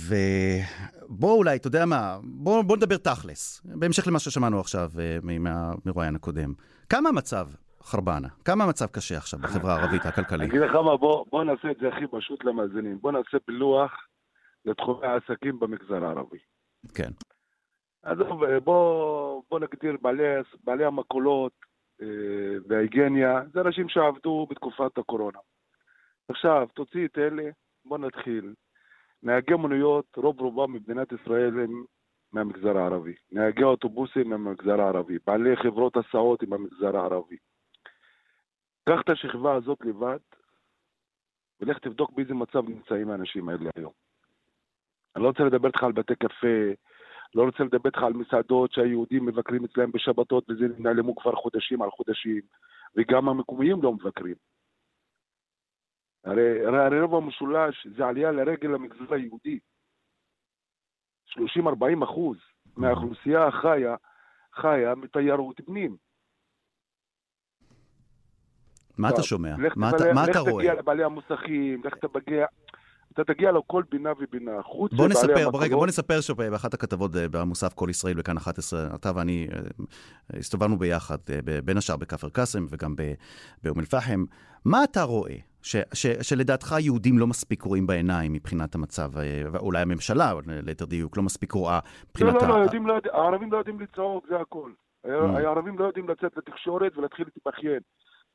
ובוא אולי, אתה יודע מה, בוא, בוא נדבר תכלס, בהמשך למה ששמענו עכשיו אה, מהמרואיין הקודם. כמה המצב חרבנה? כמה המצב קשה עכשיו בחברה הערבית, הכלכלי? אני אגיד לך מה, בוא בוא נעשה את זה הכי פשוט למאזינים. בוא נעשה פילוח לתחומי העסקים במגזר הערבי. כן. אה, בוא בוא נגדיר בעלי, בעלי המכולות אה, וההיגייניה, זה אנשים שעבדו בתקופת הקורונה. עכשיו, תוציא את אלה, בוא נתחיל. נהגי מוניות, רוב רובם במדינת ישראל הם מהמגזר הערבי. נהגי אוטובוסים הם מהמגזר הערבי. בעלי חברות הסעות הם מהמגזר הערבי. קח את השכבה הזאת לבד, ולך תבדוק באיזה מצב נמצאים האנשים האלה היום. אני לא רוצה לדבר איתך על בתי קפה, לא רוצה לדבר איתך על מסעדות שהיהודים מבקרים אצלם בשבתות וזה נעלמו כבר חודשים על חודשים, וגם המקומיים לא מבקרים. הרי, הרי, רוב המשולש זה עלייה לרגל למגזר היהודי. 30-40 אחוז מהאוכלוסייה חיה, חיה מתיירות פנים. מה אתה שומע? מה אתה- מה אתה לך רואה? תגיע לבעלי המוסכים, לך תגיע, אתה תגיע לכל פינה ופינה. חוץ בוא נספר, המכולות- רגע, בוא נספר שבאחת הכתבות אה, במוסף כל ישראל בכאן 11, אתה ואני אה, הסתובבנו ביחד, אה, בין השאר בכפר קאסם וגם באום אל-פחם. מה אתה רואה ש, ש, שלדעתך יהודים לא מספיק רואים בעיניים מבחינת המצב, אה, ואולי הממשלה, ליתר דיוק, לא מספיק רואה לא, מבחינת לא, לא, ה... יודעים, לא, הערבים לא יודעים לצעוק, זה הכל. Mm. הערבים לא יודעים לצאת לתקשורת ולהתחיל להתבכיין.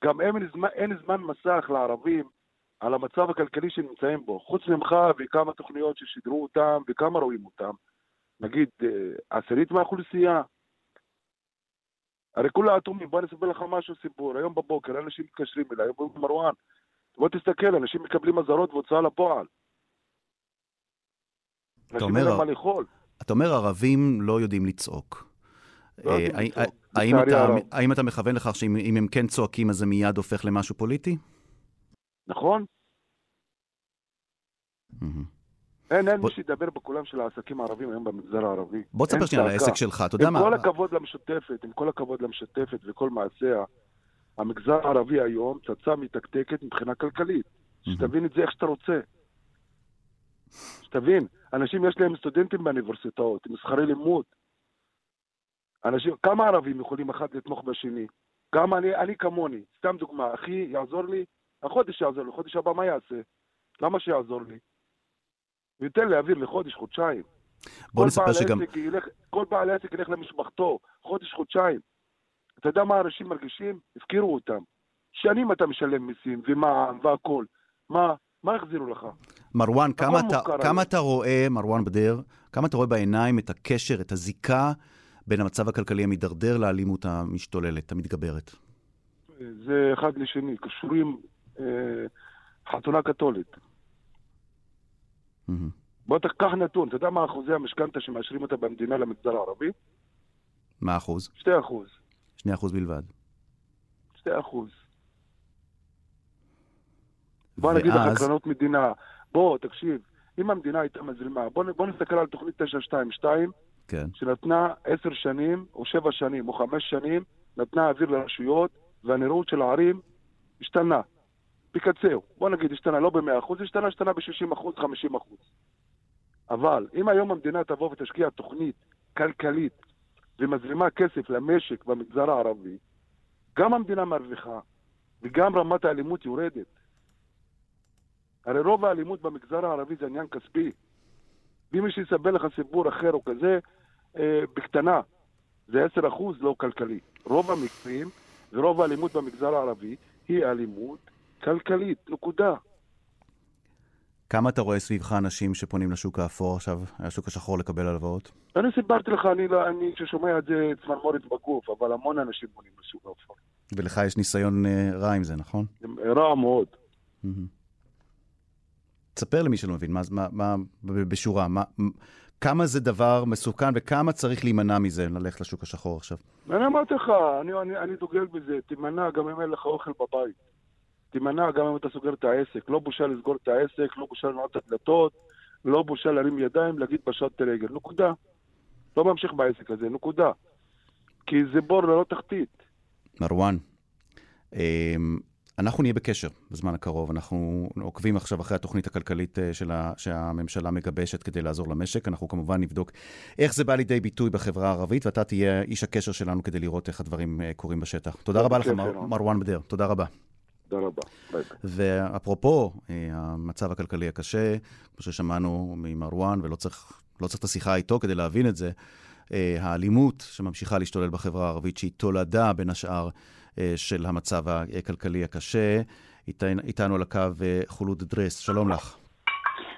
גם אין זמן, אין זמן מסך לערבים על המצב הכלכלי שנמצאים בו. חוץ ממך וכמה תוכניות ששידרו אותם וכמה רואים אותם. נגיד, אה, עשירית מהאוכלוסייה. הרי כולה אטומים, בוא אני אספר לך משהו, סיפור. היום בבוקר אנשים מתקשרים אליי, אומרים, מרואן, בוא תסתכל, אנשים מקבלים אזהרות והוצאה לפועל. אנשים אומר. אתה אומר ערבים לא יודעים לצעוק. האם לצערי אתה- הרב. האם אתה מכוון לכך שאם אם הם כן צועקים אז זה מיד הופך למשהו פוליטי? נכון? אין, אין מי שידבר בקולם של העסקים הערבים היום במגזר הערבי. בוא תספר שנייה על. העסק שלך, אתה יודע עם מה? כל הכבוד למשותפת, עם כל הכבוד למשותפת וכל מעשיה, המגזר הערבי היום פצצה מתקתקת מבחינה כלכלית. שתבין את זה איך שאתה רוצה. שתבין, אנשים יש להם סטודנטים באוניברסיטאות, עם שכרי לימוד. אנשים, כמה ערבים יכולים אחד לתמוך בשני? כמה אני, אני כמוני, סתם דוגמה, אחי יעזור לי, החודש יעזור לי, חודש הבא מה יעשה? למה שיעזור לי? ייתן להעביר לחודש, חודשיים. בוא נספר שגם... ילך, כל בעל עסק ילך למשפחתו, חודש, חודשיים. אתה יודע מה אנשים מרגישים? הפקירו אותם. שנים אתה משלם מיסים ומע"מ והכול. מה, מה החזירו לך? מרואן, כמה אתה, כמה היום. אתה רואה, מרואן בדיר, כמה אתה רואה בעיניים את הקשר, את הזיקה בין המצב הכלכלי המידרדר לאלימות המשתוללת, המתגברת? זה אחד לשני, קשורים אה, חתונה קתולית. מהמם. בוא תקח נתון, אתה יודע מה אחוזי המשכנתה שמאשרים אותה במדינה למגזר הערבי? מה האחוז? 2 אחוז. 2 אחוז בלבד. 2 אחוז. בוא נגיד ואז- לך קרנות מדינה. בוא, תקשיב, אם המדינה הייתה מזרימה, בוא, בוא נסתכל על תוכנית 922, כן. שנתנה עשר שנים, או שבע שנים, או חמש שנים, נתנה אוויר לרשויות, והנראות של הערים השתנה. בקצהו. בוא נגיד, השתנה לא ב-100%, השתנה, השתנה ב-60%, 50%. אבל אם היום המדינה תבוא ותשקיע תוכנית כלכלית ומזרימה כסף למשק במגזר הערבי, גם המדינה מרוויחה וגם רמת האלימות יורדת. הרי רוב האלימות במגזר הערבי זה עניין כספי. ואם מישהו יספר לך סיפור אחר או כזה, בקטנה, זה 10% לא כלכלי. רוב המקרים ורוב האלימות במגזר הערבי היא אלימות כלכלית, נקודה. כמה אתה רואה סביבך אנשים שפונים לשוק האפור עכשיו, השוק השחור לקבל הלוואות? אני סיפרתי לך, אני, לא- אני כששומע את זה צמרמורת בגוף, אבל המון אנשים פונים לשוק האפור. ולך יש ניסיון אה, רע עם זה, נכון? זה רע מאוד. מהמם. תספר למי שלא מבין, מה, מה, מה בשורה, מה, כמה זה דבר מסוכן וכמה צריך להימנע מזה, ללכת לשוק השחור עכשיו. אני אמרתי לך, אני, אני, אני דוגל בזה, תימנע גם אם אין לך אוכל בבית. תימנע גם אם אתה סוגר את העסק. לא בושה לסגור את העסק, לא בושה לנעול את הדלתות, לא בושה להרים ידיים, להגיד פשט רגל. נקודה. לא ממשיך בעסק הזה, נקודה. כי זה בור ללא תחתית. מרואן, אמ, אנחנו נהיה בקשר בזמן הקרוב. אנחנו עוקבים עכשיו אחרי התוכנית הכלכלית אה, של ה, שהממשלה מגבשת כדי לעזור למשק. אנחנו כמובן נבדוק איך זה בא לידי ביטוי בחברה הערבית, ואתה תהיה איש הקשר שלנו כדי לראות איך הדברים אה, קורים בשטח. תודה רבה לך, מר, ערן. מרואן בדר. תודה רבה. תודה רבה. ואפרופו אה, המצב הכלכלי הקשה, כמו ששמענו ממרואן, ולא צריך, לא צריך את השיחה איתו כדי להבין את זה, אה, האלימות שממשיכה להשתולל בחברה הערבית, שהיא תולדה בין השאר אה, של המצב הכלכלי הקשה. איתנו, על הקו אה, חולוד דרס, שלום לך.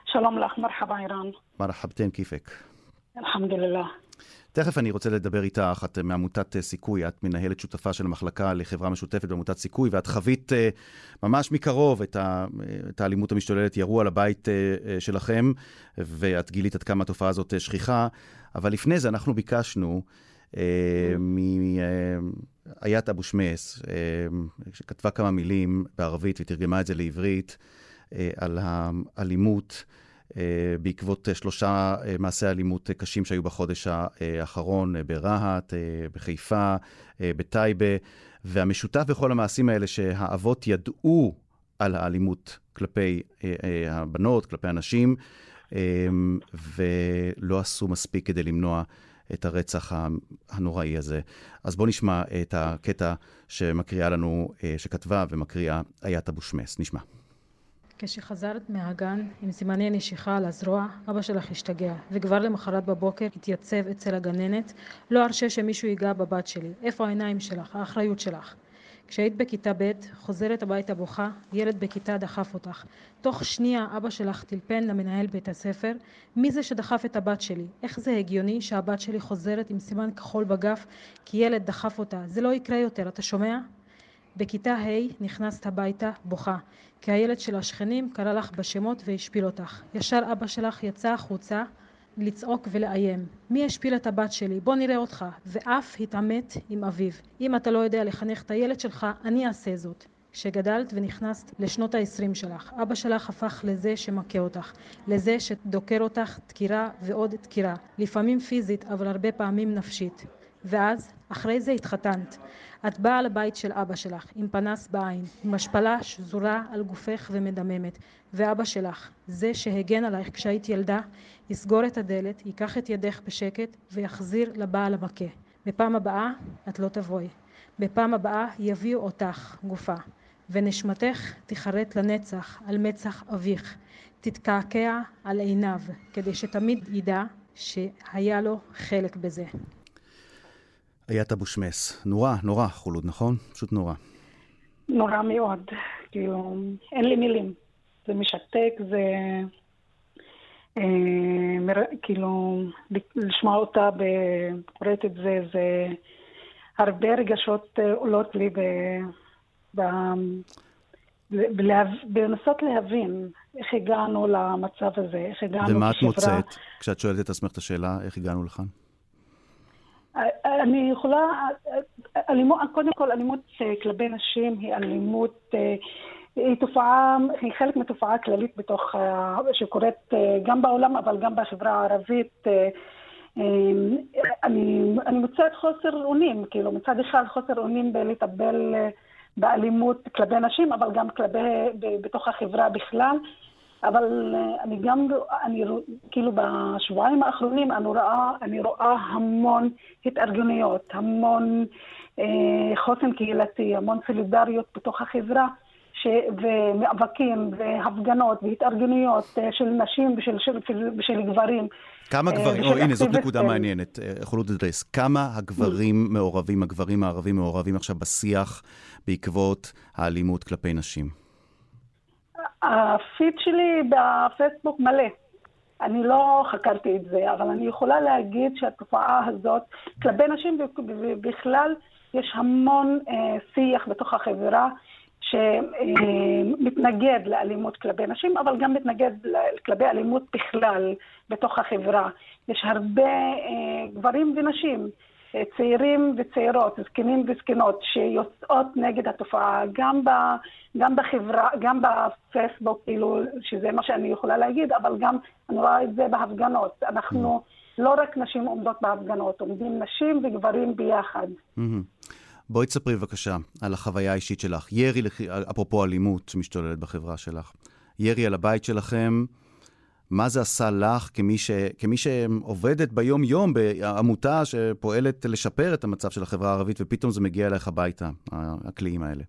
שלום לך, מרחבה איראן. מרחבתן כיפק. אלחמדולillah. תכף אני רוצה לדבר איתך, את מעמותת אה, סיכוי, את מנהלת שותפה של המחלקה לחברה משותפת בעמותת סיכוי, ואת חווית אה, ממש מקרוב את, ה, אה, את האלימות המשתוללת, ירו על הבית אה, אה, שלכם, ואת גילית עד כמה התופעה הזאת אה, שכיחה. אבל לפני זה אנחנו ביקשנו אה, מאיית אבו שמס, אה, שכתבה כמה מילים בערבית ותרגמה את זה לעברית, אה, על האלימות. אה, בעקבות אה, שלושה אה, מעשי אלימות אה, קשים שהיו בחודש האחרון אה, ברהט, אה, בחיפה, אה, בטייבה, והמשותף בכל המעשים האלה שהאבות ידעו על האלימות כלפי אה, אה, הבנות, כלפי הנשים, אה, ולא עשו מספיק כדי למנוע את הרצח הנוראי הזה. אז בואו נשמע את הקטע שמקריאה לנו, אה, שכתבה ומקריאה איית אבו שמס. נשמע. כשחזרת מהגן עם סימני נשיכה על הזרוע, אבא שלך השתגע, וכבר למחרת בבוקר התייצב אצל הגננת, לא ארשה שמישהו ייגע בבת שלי. איפה העיניים שלך? האחריות שלך. כשהיית בכיתה ב', חוזרת הביתה בוכה, ילד בכיתה דחף אותך. תוך שנייה אבא שלך טלפן למנהל בית הספר, מי זה שדחף את הבת שלי? איך זה הגיוני שהבת שלי חוזרת עם סימן כחול בגף כי ילד דחף אותה? זה לא יקרה יותר, אתה שומע? בכיתה ה' נכנסת הביתה בוכה, כי הילד של השכנים קרא לך בשמות והשפיל אותך. ישר אבא שלך יצא החוצה לצעוק ולאיים. מי השפיל את הבת שלי? בוא נראה אותך. ואף התעמת עם אביו. אם אתה לא יודע לחנך את הילד שלך, אני אעשה זאת. כשגדלת ונכנסת לשנות ה-20 שלך, אבא שלך הפך לזה שמכה אותך, לזה שדוקר אותך דקירה ועוד דקירה, לפעמים פיזית אבל הרבה פעמים נפשית. ואז, אחרי זה התחתנת. את באה לבית של אבא שלך, עם פנס בעין, עם השפלה שזורה על גופך ומדממת, ואבא שלך, זה שהגן עלייך כשהיית ילדה, יסגור את הדלת, ייקח את ידך בשקט ויחזיר לבעל המכה. בפעם הבאה את לא תבואי. בפעם הבאה יביאו אותך, גופה, ונשמתך תיחרט לנצח על מצח אביך, תתקעקע על עיניו, כדי שתמיד ידע שהיה לו חלק בזה. איית אבו שמס. נורא, נורא, חולוד, נכון? פשוט נורא. נורא מאוד. כאילו, אין לי מילים. זה משתק, זה... אה, מר... כאילו, לשמוע אותה קוראת את זה, זה הרבה רגשות אה, עולות לי ב... ב... בלהב... בלנסות להבין איך הגענו למצב הזה, איך הגענו ומה את. מוצאת כשאת שואלת את עצמך את השאלה, איך הגענו לכאן? אני יכולה, אלימות, קודם כל אלימות אה, כלפי נשים היא אלימות, אה, היא תופעה, היא חלק מתופעה כללית בתוך, אה, שקורית גם בעולם אבל גם בחברה הערבית. אני, אני מוצאת חוסר אונים, כאילו מצד אחד חוסר אונים בלטפל באלימות כלפי נשים, אבל גם כלפי, בתוך החברה בכלל. אבל אה, אני גם, אני, כאילו בשבועיים האחרונים אני רואה, אני רואה המון התארגנויות, המון אה, חוסן קהילתי, המון סולידריות בתוך החברה. ש... ומאבקים והפגנות והתארגנויות אה, של נשים ושל, של, של, ושל גברים. כמה גברים, או הנה, זאת נקודה מעניינת, חולוד אדרס. כמה הגברים מעורבים, הגברים הערבים מעורבים עכשיו בשיח בעקבות האלימות כלפי נשים? הפיד שלי בפייסבוק מלא. אני לא חקרתי את זה, אבל אני יכולה להגיד שהתופעה הזאת, כלפי נשים בכלל, יש המון אה, שיח בתוך החברה שמתנגד אה, לאלימות כלפי נשים, אבל גם מתנגד כלפי אלימות בכלל בתוך החברה. יש הרבה אה, גברים ונשים צעירים וצעירות, זקנים וזקנות, שיוצאות נגד התופעה, גם, ב, גם בחברה, גם בפייסבוק, כאילו, שזה מה שאני יכולה להגיד, אבל גם אני רואה את זה בהפגנות. אנחנו, mm-hmm. לא רק נשים עומדות בהפגנות, עומדים נשים וגברים ביחד. Mm-hmm. בואי תספרי בבקשה על החוויה האישית שלך. ירי, אפרופו אלימות שמשתוללת בחברה שלך. ירי על הבית שלכם, מה זה עשה לך כמי, ש, כמי שעובדת ביום-יום בעמותה שפועלת לשפר את המצב של החברה הערבית, ופתאום זה מגיע אליך הביתה, הקליעים האלה?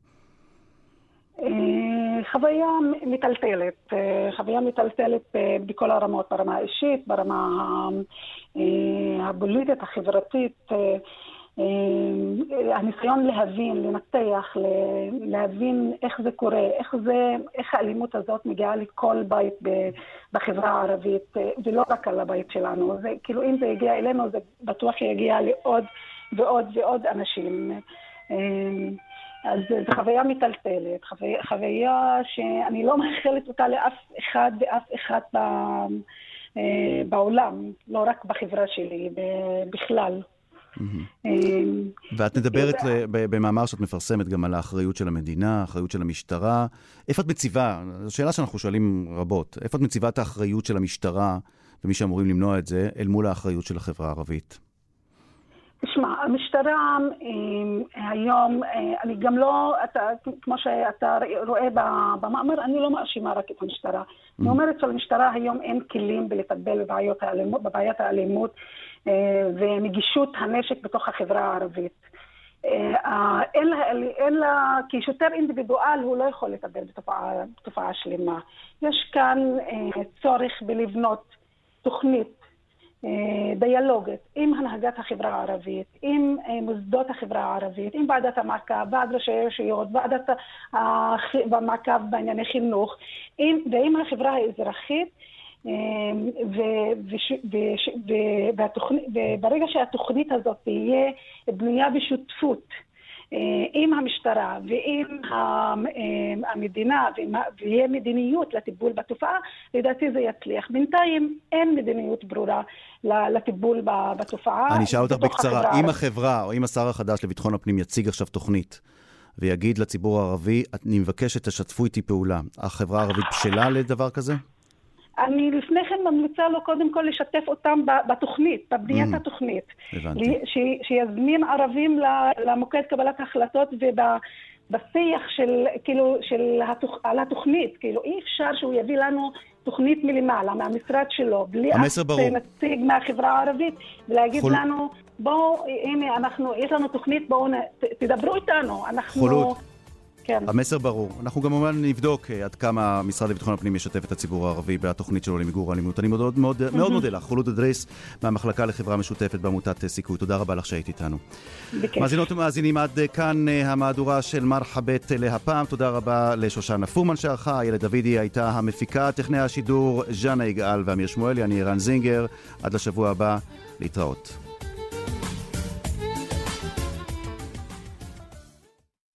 אה, חוויה מטלטלת, אה, חוויה מטלטלת אה, בכל הרמות, ברמה האישית, ברמה הפוליטית, החברתית. אה, הניסיון להבין, לנתח, להבין איך זה קורה, איך, זה, איך האלימות הזאת מגיעה לכל בית בחברה הערבית, אה, ולא רק על הבית שלנו. זה, כאילו, אם זה יגיע אלינו, זה בטוח יגיע לעוד ועוד ועוד אנשים. אה, אז זו חוויה מטלטלת, חוויה, חוויה שאני לא מאחלת אותה לאף אחד ואף אחד בעולם, לא רק בחברה שלי, בכלל. אמ, ואת מדברת במאמר שאת מפרסמת גם על האחריות של המדינה, האחריות של המשטרה. איפה את מציבה, זו שאלה שאנחנו שואלים רבות, איפה את מציבה את האחריות של המשטרה ומי שאמורים למנוע את זה, אל מול האחריות של החברה הערבית? תשמע, המשטרה אמ, היום, אה, אני גם לא, אתה, כמו שאתה רואה במאמר, אני לא מאשימה רק את המשטרה. אני אומרת שלמשטרה היום אין כלים בלטפל בבעיית האלימות אה, ונגישות הנשק בתוך החברה הערבית. אה, אין לה, כי שוטר אינדיבידואל הוא לא יכול לטפל בתופעה, בתופעה שלמה. יש כאן אה, צורך בלבנות תוכנית דיאלוגית עם הנהגת החברה הערבית, עם מוסדות החברה הערבית, עם ועדת המעקב, ועד ראשי רשויות, ועדת המעקב בענייני חינוך, עם, ועם החברה האזרחית וברגע שהתוכנית הזאת תהיה בנויה בשותפות אה, עם המשטרה ועם אה, המדינה ויהיה מדיניות לטיפול בתופעה, לדעתי זה יצליח. בינתיים אין מדיניות ברורה לטיפול בתופעה. אני אשאל אותך בקצרה, אם החברה או אם השר החדש לביטחון הפנים יציג עכשיו תוכנית ויגיד לציבור הערבי, אני מבקש שתשתפו איתי פעולה, החברה הערבית בשלה לדבר כזה? אני לפני כן ממליצה לו קודם כל לשתף אותם בתוכנית, בבניית mm, התוכנית. הבנתי. ש, שיזמין ערבים למוקד קבלת ההחלטות ובשיח של, כאילו, של התוכ, על התוכנית. כאילו, אי אפשר שהוא יביא לנו תוכנית מלמעלה, מהמשרד שלו, בלי אף נציג מהחברה הערבית, ולהגיד חול... לנו, בואו, הנה, אנחנו, יש לנו תוכנית, בואו, תדברו איתנו. אנחנו... חולות. כן. המסר ברור. אנחנו גם כמובן נבדוק אה, עד כמה המשרד לביטחון הפנים ישתף את הציבור הערבי בתוכנית שלו למיגור האלימות. אני מאוד מאוד, מאוד מודה לך, חולוד אדריס, מהמחלקה לחברה משותפת בעמותת סיכוי. תודה רבה לך שהיית איתנו. מאזינות ומאזינים, עד כאן אה, המהדורה של מרחבת להפעם. תודה רבה לשושנה פורמן שערכה, איילת דוידי הייתה המפיקה, טכנאי השידור, ז'אנה יגאל ואמיר שמואלי, אני ערן זינגר. עד לשבוע הבא, להתראות.